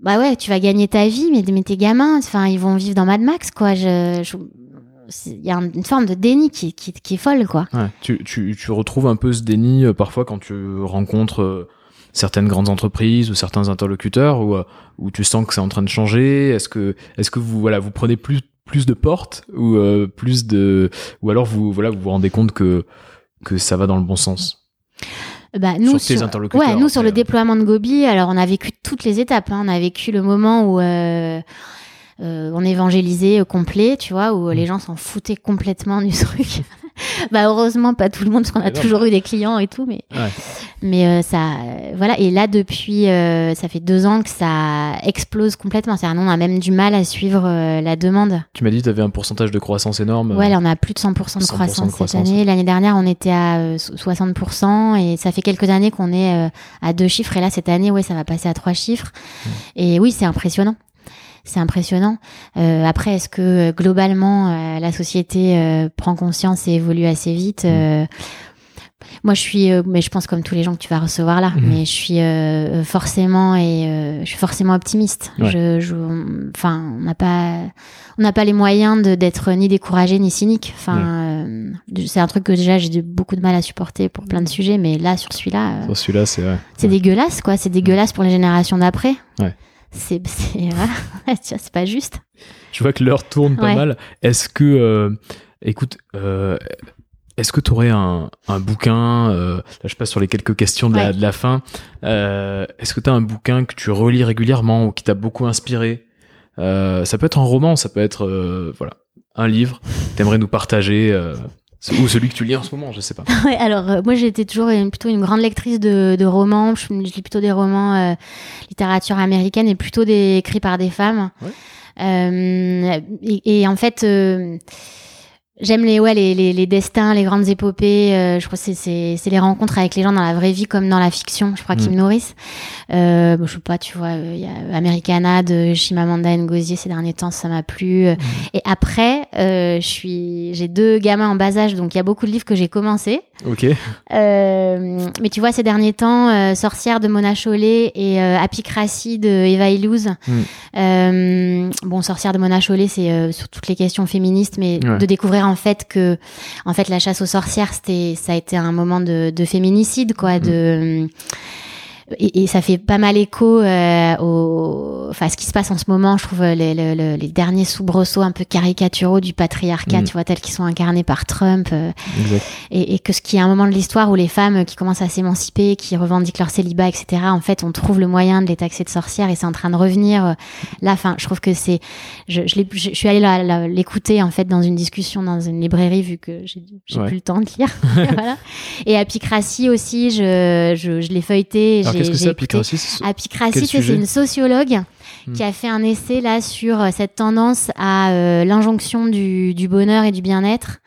Speaker 2: bah ouais, tu vas gagner ta vie, mais, mais tes gamins, enfin ils vont vivre dans Mad Max quoi. Je, je- c'est- il y a un- une forme de déni qui, qui, qui est folle quoi.
Speaker 1: Ouais. Tu, tu, tu retrouves un peu ce déni euh, parfois quand tu rencontres euh, certaines grandes entreprises ou certains interlocuteurs où, euh, où tu sens que c'est en train de changer. Est-ce que, est-ce que vous, voilà, vous prenez plus, plus de portes ou euh, plus de, ou alors vous, voilà, vous vous rendez compte que, que ça va dans le bon sens
Speaker 2: Bah, nous,
Speaker 1: Sur tes
Speaker 2: sur,
Speaker 1: interlocuteurs,
Speaker 2: ouais, nous sur le
Speaker 1: euh.
Speaker 2: déploiement de Gobi, alors on a vécu toutes les étapes. hein. On a vécu le moment où euh, euh, on évangélisait euh, complet, tu vois, où
Speaker 1: Mm.
Speaker 2: les gens s'en foutaient complètement du truc. bah heureusement pas tout le monde parce qu'on a toujours eu des clients et tout, mais
Speaker 1: Ouais.
Speaker 2: mais euh, ça, euh, voilà. Et là depuis, euh, ça fait deux ans que ça explose complètement. C'est-à-dire on a même du mal à suivre euh, la demande.
Speaker 1: Tu m'as dit tu avais un pourcentage de croissance énorme.
Speaker 2: Ouais, là, on a plus de 100% de
Speaker 1: 100% de
Speaker 2: croissance cette
Speaker 1: croissance.
Speaker 2: année. L'année dernière, on était à euh, so- 60% et ça fait quelques années qu'on est euh, à deux chiffres. Et là, cette année, ouais, ça va passer à trois chiffres. Et oui, c'est impressionnant. C'est impressionnant. Euh, après, est-ce que globalement euh, la société euh, prend conscience et évolue assez vite
Speaker 1: Mm.
Speaker 2: euh, Moi, je suis, euh, mais je pense comme tous les gens que tu vas recevoir là,
Speaker 1: Mhm.
Speaker 2: mais je suis euh, forcément et euh, je suis forcément optimiste.
Speaker 1: Ouais.
Speaker 2: Je, je, on- enfin, on n'a pas, on n'a pas les moyens de d'être ni découragé ni cynique. Enfin, euh, c'est un truc que déjà j'ai beaucoup de mal à supporter pour plein de sujets, mais là sur celui-là. euh,
Speaker 1: Sur celui-là, c'est vrai.
Speaker 2: c'est dégueulasse, quoi. C'est dégueulasse pour les générations d'après. C'est, c'est, pas juste.
Speaker 1: Je vois que l'heure tourne pas
Speaker 2: Ouais.
Speaker 1: mal. Est-ce que, euh, écoute, euh, est-ce que tu aurais un, un bouquin, euh, là je passe sur les quelques questions de, la,
Speaker 2: Ouais.
Speaker 1: de la fin, est-ce que tu as un bouquin que tu relis régulièrement ou qui t'a beaucoup inspiré? Ça peut être un roman, ça peut être voilà, un livre que t'aimerais nous partager, ou celui que tu lis en ce moment, je sais pas.
Speaker 2: Ouais, alors euh, moi été toujours une- plutôt une grande lectrice de, de romans. Je, je lis plutôt des romans euh, littérature américaine et plutôt des écrits par des femmes.
Speaker 1: Ouais.
Speaker 2: Euh, et, et en fait, euh, j'aime les ouais les, les, les destins, les grandes épopées. euh, je crois que c'est les rencontres avec les gens dans la vraie vie comme dans la fiction. Je crois
Speaker 1: Mm.
Speaker 2: qu'ils me nourrissent. Euh, bon, je sais pas, tu vois, il y a Americana de Chimamanda Ngozi ces derniers temps, ça m'a plu. Et après, euh, je suis, j'ai deux gamins en bas âge, donc il y a beaucoup de livres que j'ai commencé.
Speaker 1: Ok.
Speaker 2: Euh, mais tu vois, ces derniers temps, euh, Sorcière de Mona Chollet et euh, Apicratie de Eva Illouz.
Speaker 1: Mm.
Speaker 2: Euh, bon, Sorcière de Mona Chollet, c'est euh, sur toutes les questions féministes, mais
Speaker 1: Ouais.
Speaker 2: de découvrir en fait que, en fait, la chasse aux sorcières, c'était, ça a été un moment de, de féminicide, quoi,
Speaker 1: Mm.
Speaker 2: de et, et ça fait pas mal écho euh, au, enfin, ce qui se passe en ce moment. Je trouve les, les, les- derniers soubresauts un peu caricaturaux du patriarcat,
Speaker 1: Mm.
Speaker 2: tu vois, tels qu'ils sont incarnés par Trump. euh, et, et que ce qui est un moment de l'histoire où les femmes qui commencent à s'émanciper, qui revendiquent leur célibat, etc. En fait, on trouve le moyen de les taxer de sorcières et c'est en train de revenir. euh, Là, enfin, je trouve que c'est, je, je, je- suis allée l'écouter en fait dans une discussion dans une librairie vu que j'ai
Speaker 1: Ouais.
Speaker 2: plus le temps de lire. voilà. Et Apicratie aussi, je, je, je l'ai feuilleté.
Speaker 1: Qu'est-ce que c'est. Apicratie c'est-
Speaker 2: Apicratie, c'est une sociologue
Speaker 1: Hmm.
Speaker 2: qui a fait un essai là sur euh, cette tendance à euh, l'injonction du, du bonheur et du bien-être,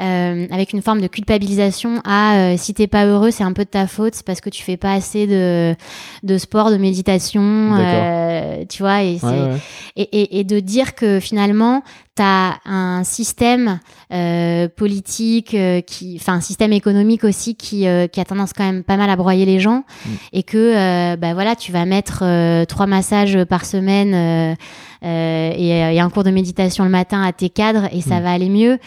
Speaker 2: euh, avec une forme de culpabilisation à euh, si t'es pas heureux, c'est un peu de ta faute, c'est parce que tu fais pas assez de, de sport, de méditation, tu vois, et, c'est-
Speaker 1: Ouais, ouais.
Speaker 2: et, et, et de dire que finalement, tu as un système euh, politique, euh, qui, enfin un système économique aussi qui, euh, qui a tendance quand même pas mal à broyer les gens,
Speaker 1: Mm.
Speaker 2: et que bah voilà, tu vas mettre trois massages par semaine euh, euh, et, euh, et un cours de méditation le matin à tes cadres et ça
Speaker 1: Mm.
Speaker 2: va aller mieux.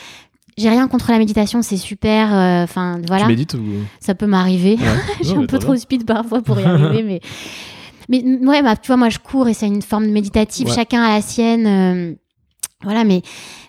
Speaker 2: J'ai rien contre la méditation, c'est super. euh, Enfin voilà,
Speaker 1: Tu médites ou?
Speaker 2: Ça peut m'arriver.
Speaker 1: Ouais.
Speaker 2: Je suis un peu trop speed parfois pour y arriver, mais. Mais ouais, bah, tu vois, moi je cours et c'est une forme méditative,
Speaker 1: Ouais.
Speaker 2: chacun a la sienne. euh, voilà, mais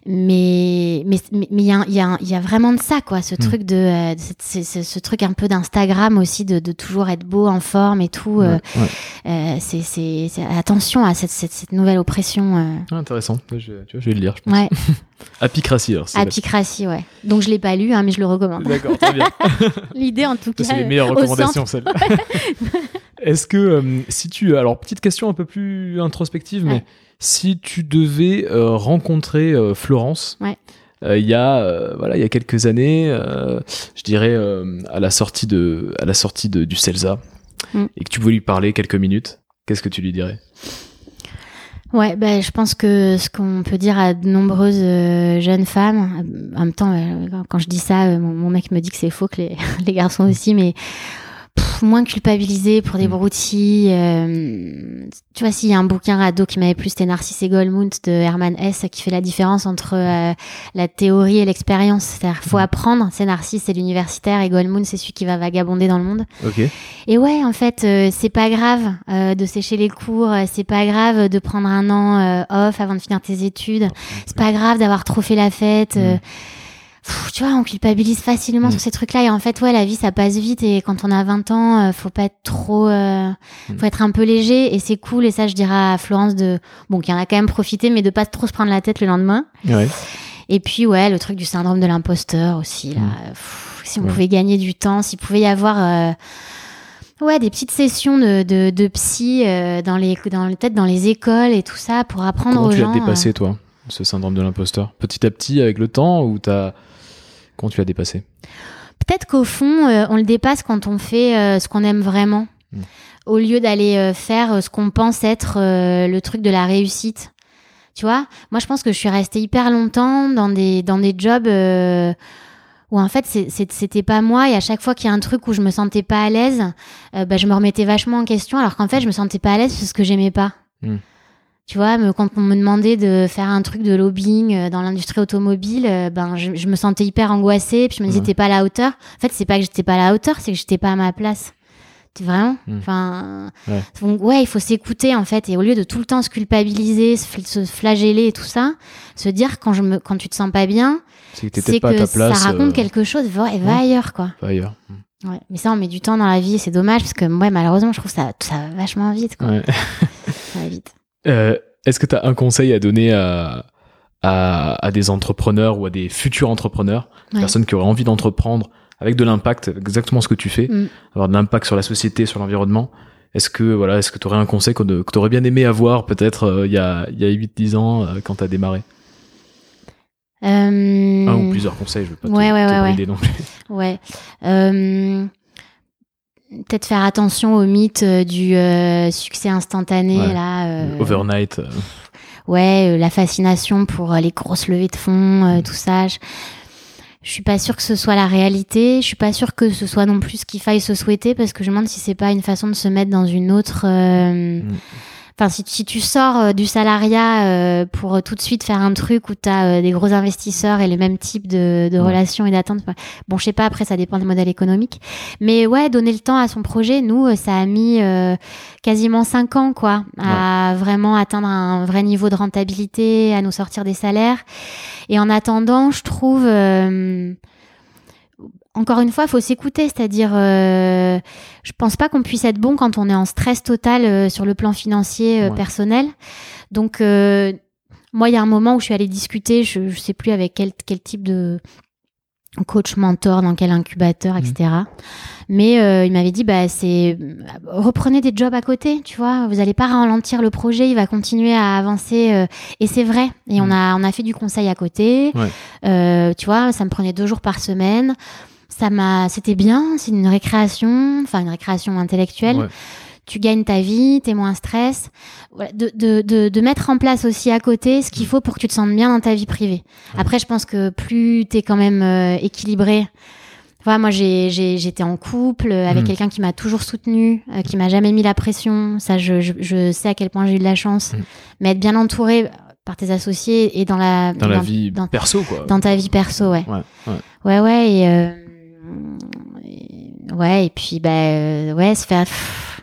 Speaker 2: mais mais mais il y a, il y, a, y a vraiment de ça, quoi, ce
Speaker 1: Mm.
Speaker 2: truc de, euh, ce, ce- ce truc un peu d'Instagram aussi, de, de toujours être beau, en forme et tout. euh,
Speaker 1: Ouais, ouais.
Speaker 2: euh, c'est c'est c'est- attention à cette, cette, cette nouvelle oppression. euh,
Speaker 1: Ah, intéressant. Je, tu vois, je vais le lire. Je pense.
Speaker 2: ouais,
Speaker 1: Apicratie, alors.
Speaker 2: apicratie, ouais. Donc je l'ai pas lu, hein, mais je le recommande.
Speaker 1: D'accord, très bien.
Speaker 2: L'idée, en tout cas,
Speaker 1: c'est les meilleures recommandations, celles Est-ce que, euh, si tu. Alors, petite question un peu plus introspective, mais. Si tu devais euh, rencontrer euh, Florence.
Speaker 2: Ouais.
Speaker 1: euh, Il y a voilà il y a quelques années je dirais à la sortie de à la sortie de, du Celsa
Speaker 2: Mm.
Speaker 1: et que tu voulais lui parler quelques minutes qu'est-ce que tu lui dirais?
Speaker 2: Ouais, ben, je pense que ce qu'on peut dire à de nombreuses euh, jeunes femmes, en même temps, euh, quand je dis ça, euh, mon, mon mec me dit que c'est faux, que les, les garçons aussi, mais pff, moins culpabiliser pour des
Speaker 1: Mm.
Speaker 2: broutilles. euh, tu vois, s'il y a un bouquin ado qui m'avait plu, c'était Narcisse et Goldmund de Herman Hesse, qui fait la différence entre euh, la théorie et l'expérience. C'est-à-dire, faut
Speaker 1: Mm.
Speaker 2: apprendre. C'est Narcisse, c'est l'universitaire, et Goldmund, c'est celui qui va vagabonder dans le monde.
Speaker 1: ok
Speaker 2: Et ouais, en fait, euh, c'est pas grave euh, de sécher les cours, euh, c'est pas grave de prendre un an euh, off avant de finir tes études, c'est pas grave d'avoir trop fait la fête. euh,
Speaker 1: Mm.
Speaker 2: Pff, tu vois, on culpabilise facilement
Speaker 1: Mm.
Speaker 2: sur ces trucs-là. Et en fait, ouais, la vie, ça passe vite. Et quand on a 20 ans, euh, faut pas être trop... euh,
Speaker 1: Mm.
Speaker 2: faut être un peu léger. Et c'est cool. Et ça, je dirais à Florence de... Bon, qui en a quand même profité, mais de pas trop se prendre la tête le lendemain.
Speaker 1: ouais
Speaker 2: Et puis, ouais, le truc du syndrome de l'imposteur aussi, là.
Speaker 1: Mm.
Speaker 2: Pff, si on
Speaker 1: Ouais.
Speaker 2: pouvait gagner du temps, s'il pouvait y avoir, euh, ouais, des petites sessions de, de, de psy euh, dans les, dans, peut-être dans les écoles et tout ça pour apprendre
Speaker 1: comment
Speaker 2: aux
Speaker 1: tu
Speaker 2: gens.
Speaker 1: l'as dépassé toi? Ce syndrome de l'imposteur petit à petit avec le temps ou t'as comment tu l'as dépassé?
Speaker 2: Peut-être qu'au fond, euh, on le dépasse quand on fait euh, ce qu'on aime vraiment.
Speaker 1: Mm.
Speaker 2: Au lieu d'aller euh, faire ce qu'on pense être le truc de la réussite. Tu vois? Moi, je pense que je suis restée hyper longtemps dans des, dans des jobs où en fait, c'était pas moi. Et à chaque fois qu'il y a un truc où je me sentais pas à l'aise, euh, bah, je me remettais vachement en question, alors qu'en fait, je me sentais pas à l'aise parce que j'aimais pas.
Speaker 1: Mm.
Speaker 2: Tu vois, me- quand on me demandait de faire un truc de lobbying euh, dans l'industrie automobile, euh, ben je, je me sentais hyper angoissée. Puis je me disais,
Speaker 1: Ouais.
Speaker 2: t'es pas à la hauteur. En fait, c'est pas que j'étais pas à la hauteur, c'est que j'étais pas à ma place. Tu vraiment
Speaker 1: Mm.
Speaker 2: Enfin,
Speaker 1: Ouais.
Speaker 2: donc ouais, il faut s'écouter en fait, et au lieu de tout le temps se culpabiliser, se, fl- se flageller et tout ça, se dire quand je me, quand tu te sens pas bien,
Speaker 1: C'est que ta place.
Speaker 2: ça raconte
Speaker 1: euh,
Speaker 2: quelque chose. Va, et va
Speaker 1: ouais.
Speaker 2: ailleurs quoi.
Speaker 1: pas ailleurs.
Speaker 2: Ouais. Mais ça, on met du temps dans la vie, et c'est dommage parce que ouais, malheureusement, je trouve ça, ça va vachement vite. Quoi.
Speaker 1: Ouais.
Speaker 2: Ça va vite.
Speaker 1: Euh, Est-ce que tu as un conseil à donner à, à, à des entrepreneurs ou à des futurs entrepreneurs, des
Speaker 2: Ouais.
Speaker 1: personnes qui auraient envie d'entreprendre avec de l'impact, exactement ce que tu fais,
Speaker 2: Mm.
Speaker 1: avoir de l'impact sur la société, sur l'environnement? Est-ce que voilà, est-ce que tu aurais un conseil que, que tu aurais bien aimé avoir peut-être euh, il y a, il y a 8-10 ans euh, quand tu as démarré?
Speaker 2: Euh,
Speaker 1: Un ou plusieurs conseils, je veux pas te,
Speaker 2: Ouais,
Speaker 1: te
Speaker 2: ouais,
Speaker 1: brider non plus.
Speaker 2: Ouais. Peut-être faire attention au mythe euh, du euh, succès instantané,
Speaker 1: Ouais.
Speaker 2: là. euh,
Speaker 1: Overnight. euh,
Speaker 2: ouais, euh, la fascination pour euh, les grosses levées de fonds, euh, tout ça. Je, je suis pas sûre que ce soit la réalité. Je suis pas sûre que ce soit non plus ce qu'il faille se souhaiter parce que je me demande si c'est pas une façon de se mettre dans une autre. euh,
Speaker 1: Mm.
Speaker 2: Enfin, si, si tu sors euh, du salariat euh, pour euh, tout de suite faire un truc où tu as des gros investisseurs et les mêmes types de, de
Speaker 1: Ouais.
Speaker 2: relations et d'attentes, bon, je sais pas, après, ça dépend des modèles économiques. Mais ouais, donner le temps à son projet, nous, ça a mis euh, quasiment cinq ans, quoi, à vraiment atteindre un vrai niveau de rentabilité, à nous sortir des salaires. Et en attendant, je trouve... euh, encore une fois, faut s'écouter, c'est-à-dire, euh, je pense pas qu'on puisse être bon quand on est en stress total euh, sur le plan financier euh,
Speaker 1: Ouais.
Speaker 2: personnel. Donc, euh, moi, il y a un moment où je suis allée discuter, je, je sais plus avec quel, quel type de coach mentor, dans quel incubateur, etc. Mais euh, il m'avait dit, bah, c'est reprenez des jobs à côté, tu vois. Vous allez pas ralentir le projet, il va continuer à avancer. euh, et c'est vrai. Et on
Speaker 1: Mm.
Speaker 2: a on a fait du conseil à côté.
Speaker 1: Ouais.
Speaker 2: Euh, tu vois, ça me prenait deux jours par semaine. Ça m'a, c'était bien. C'est une récréation, enfin une récréation intellectuelle.
Speaker 1: Ouais.
Speaker 2: Tu gagnes ta vie, t'es moins stress. Voilà, de, de, de, de mettre en place aussi à côté ce qu'il faut pour que tu te sentes bien dans ta vie privée.
Speaker 1: Ouais.
Speaker 2: Après, je pense que plus t'es quand même euh, équilibré. Voilà, moi, j'ai, j'ai, j'étais en couple euh, avec
Speaker 1: Mhm.
Speaker 2: quelqu'un qui m'a toujours soutenu, euh, qui m'a jamais mis la pression. Ça, je, je, je sais à quel point j'ai eu de la chance.
Speaker 1: Mhm.
Speaker 2: Mais être bien entouré par tes associés et dans la
Speaker 1: Dans la vie
Speaker 2: dans-
Speaker 1: perso, quoi.
Speaker 2: dans ta vie perso, ouais.
Speaker 1: Ouais, ouais.
Speaker 2: Ouais, ouais, et, euh, ouais, et puis, bah, euh, ouais, se faire, pff,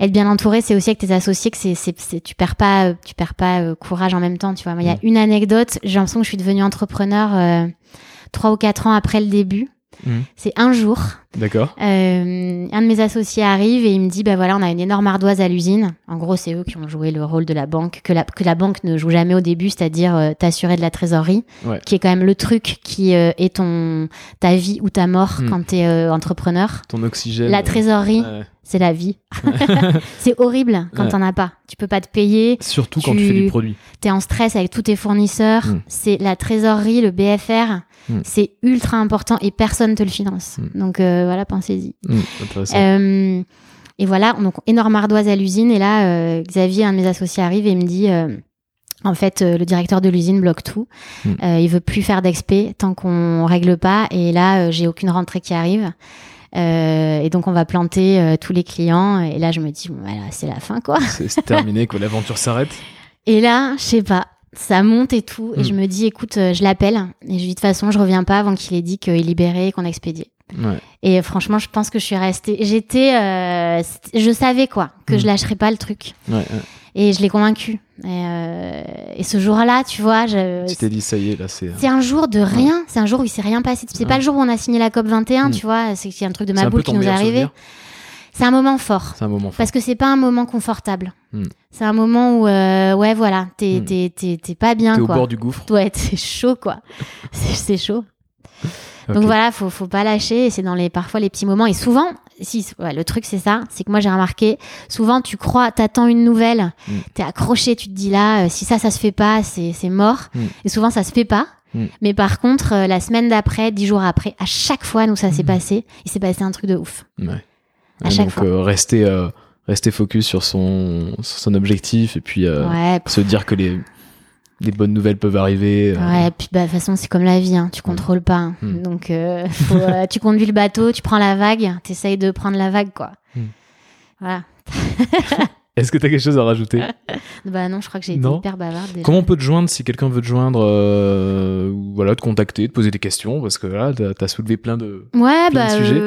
Speaker 2: être bien entouré, c'est aussi avec tes associés que c'est, c'est, c'est- tu perds pas, euh, tu perds pas euh, courage en même temps, tu vois. Moi, Il y a
Speaker 1: Mm.
Speaker 2: une anecdote, j'ai l'impression que je suis devenue entrepreneur euh, trois ou quatre ans après le début.
Speaker 1: Mm.
Speaker 2: C'est un jour,
Speaker 1: D'accord.
Speaker 2: euh, un de mes associés arrive et il me dit bah voilà on a une énorme ardoise à l'usine. En gros c'est eux qui ont joué le rôle de la banque que la que la banque ne joue jamais au début, c'est-à-dire euh, t'assurer de la trésorerie,
Speaker 1: Ouais.
Speaker 2: qui est quand même le truc qui euh, est ton ta vie ou ta mort
Speaker 1: Mm.
Speaker 2: quand t'es entrepreneur.
Speaker 1: Ton oxygène.
Speaker 2: La trésorerie
Speaker 1: ouais.
Speaker 2: c'est la vie. c'est horrible quand
Speaker 1: Ouais.
Speaker 2: t'en as pas. Tu peux pas te payer.
Speaker 1: Surtout quand
Speaker 2: Tu-
Speaker 1: fais du produit.
Speaker 2: T'es en stress avec tous tes fournisseurs.
Speaker 1: Mm.
Speaker 2: C'est la trésorerie, le BFR.
Speaker 1: Mm.
Speaker 2: C'est ultra important et personne te le finance.
Speaker 1: Mm.
Speaker 2: Donc euh, voilà, pensez-y.
Speaker 1: Mm, intéressant.
Speaker 2: Euh, et voilà, donc énorme ardoise à l'usine. Et là, euh, Xavier, un de mes associés, arrive et me dit en fait, euh, le directeur de l'usine bloque tout.
Speaker 1: Mm.
Speaker 2: Euh, il veut plus faire d'expé tant qu'on règle pas. Et là, euh, j'ai aucune rentrée qui arrive. Et donc, on va planter tous les clients. Et là, je me dis, bon, voilà, c'est la fin, quoi.
Speaker 1: C'est c'est terminé, que l'aventure s'arrête.
Speaker 2: Et là, je sais pas. Ça monte et tout. Et je me dis, écoute, euh, je l'appelle. Et je lui dis, de toute façon, je reviens pas avant qu'il ait dit qu'il est libéré et qu'on a expédié.
Speaker 1: Ouais.
Speaker 2: Et franchement, je pense que je suis restée. J'étais. euh, je savais quoi, que je lâcherais pas le truc.
Speaker 1: Ouais, ouais.
Speaker 2: Et je l'ai convaincu. Et, euh, et ce jour-là, tu vois, je-
Speaker 1: Tu t'es dit, ça y est, là, c'est.
Speaker 2: c'est un jour de rien. C'est un jour où il s'est rien passé. C'est pas le jour où on a signé la COP 21,
Speaker 1: Mm.
Speaker 2: tu vois. C'est qu'il y a un truc de ma boule qui nous est arrivé.
Speaker 1: souvenir.
Speaker 2: C'est un moment fort.
Speaker 1: C'est un moment fort.
Speaker 2: Parce que c'est pas un moment confortable.
Speaker 1: Mm.
Speaker 2: C'est un moment où, euh, ouais, voilà, t'es
Speaker 1: Mm.
Speaker 2: t'es- t'es- t'es pas bien,
Speaker 1: T'es au bord du gouffre.
Speaker 2: Ouais, c'est chaud, quoi. C'est chaud. Donc voilà, faut, faut pas lâcher. C'est dans les, parfois les petits moments. Et souvent, si, ouais, le truc c'est ça, c'est que moi j'ai remarqué, souvent tu crois, t'attends une nouvelle,
Speaker 1: Mm.
Speaker 2: t'es accroché, tu te dis là, euh, si ça, ça se fait pas, c'est c'est mort.
Speaker 1: Mm.
Speaker 2: Et souvent ça se fait pas. Mais par contre, euh, la semaine d'après, dix jours après, à chaque fois, nous ça s'est passé. Il s'est passé un truc de ouf.
Speaker 1: Ouais.
Speaker 2: À chaque
Speaker 1: donc
Speaker 2: fois.
Speaker 1: euh, rester, euh, rester focus sur son, sur son objectif et puis euh,
Speaker 2: Ouais,
Speaker 1: se dire que les, les bonnes nouvelles peuvent arriver. euh,
Speaker 2: Ouais, puis bah, de toute façon, c'est comme la vie, hein, tu contrôles pas. hein.
Speaker 1: Hmm.
Speaker 2: Donc, euh, faut, euh, tu conduis le bateau, tu prends la vague, t'essayes de prendre la vague, quoi.
Speaker 1: Hmm.
Speaker 2: Voilà.
Speaker 1: Est-ce que tu as quelque chose à rajouter?
Speaker 2: Bah non, je crois que j'ai été hyper bavarde déjà.
Speaker 1: Comment on peut te joindre si quelqu'un veut te joindre, voilà, te contacter, te poser des questions Parce que là, t'as as soulevé plein de.
Speaker 2: Ouais,
Speaker 1: plein
Speaker 2: bah,
Speaker 1: de sujets.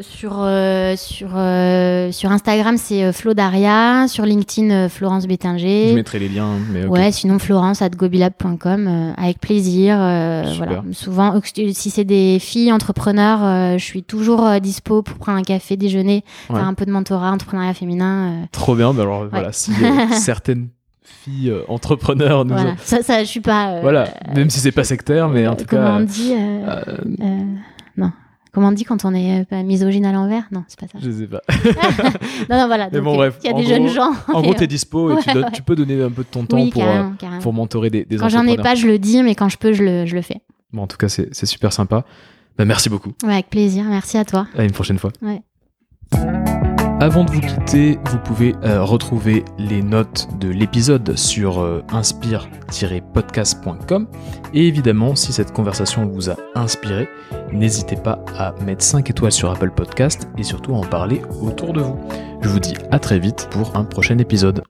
Speaker 2: Sur, euh, sur, euh, sur Instagram, c'est euh, Flo Daria. Sur LinkedIn, Florence
Speaker 1: Je
Speaker 2: Bétinger.
Speaker 1: mettrai les liens, mais.
Speaker 2: Ouais, sinon florence at gobilab.com, euh, avec plaisir. euh,
Speaker 1: Super.
Speaker 2: voilà. Souvent, si c'est des filles entrepreneurs, euh, je suis toujours dispo pour prendre un café, déjeuner,
Speaker 1: Ouais.
Speaker 2: faire un peu de mentorat, entrepreneuriat féminin.
Speaker 1: Trop bien. Bah alors voilà, si certaines filles euh, entrepreneurs nous.
Speaker 2: voilà. Ça, ça, je suis pas. euh,
Speaker 1: Voilà, même si c'est pas sectaire, mais en tout
Speaker 2: comment
Speaker 1: cas.
Speaker 2: on dit euh, Non. Comment on dit quand on est euh, pas misogyne à l'envers? Non, c'est pas ça.
Speaker 1: je sais pas.
Speaker 2: Non, non, voilà.
Speaker 1: Mais bon,
Speaker 2: euh,
Speaker 1: bref,
Speaker 2: Il y a
Speaker 1: en
Speaker 2: des
Speaker 1: gros-
Speaker 2: jeunes gens.
Speaker 1: En gros,
Speaker 2: euh,
Speaker 1: t'es dispo et tu,
Speaker 2: ouais,
Speaker 1: donnes-
Speaker 2: ouais.
Speaker 1: tu peux donner un peu de ton temps
Speaker 2: Oui,
Speaker 1: pour,
Speaker 2: carrément, carrément.
Speaker 1: pour mentorer des, des
Speaker 2: Quand j'en ai pas, je le dis, mais quand je peux, je le, je le fais.
Speaker 1: Bon, en tout cas, c'est c'est super sympa. Bah, merci beaucoup.
Speaker 2: Ouais, avec plaisir. Merci à toi.
Speaker 1: À une prochaine fois.
Speaker 2: Ouais.
Speaker 1: Avant de vous quitter, vous pouvez euh, retrouver les notes de l'épisode sur euh, inspire-podcast.com. Et évidemment, si cette conversation vous a inspiré, n'hésitez pas à mettre 5 étoiles sur Apple Podcast et surtout à en parler autour de vous. Je vous dis à très vite pour un prochain épisode.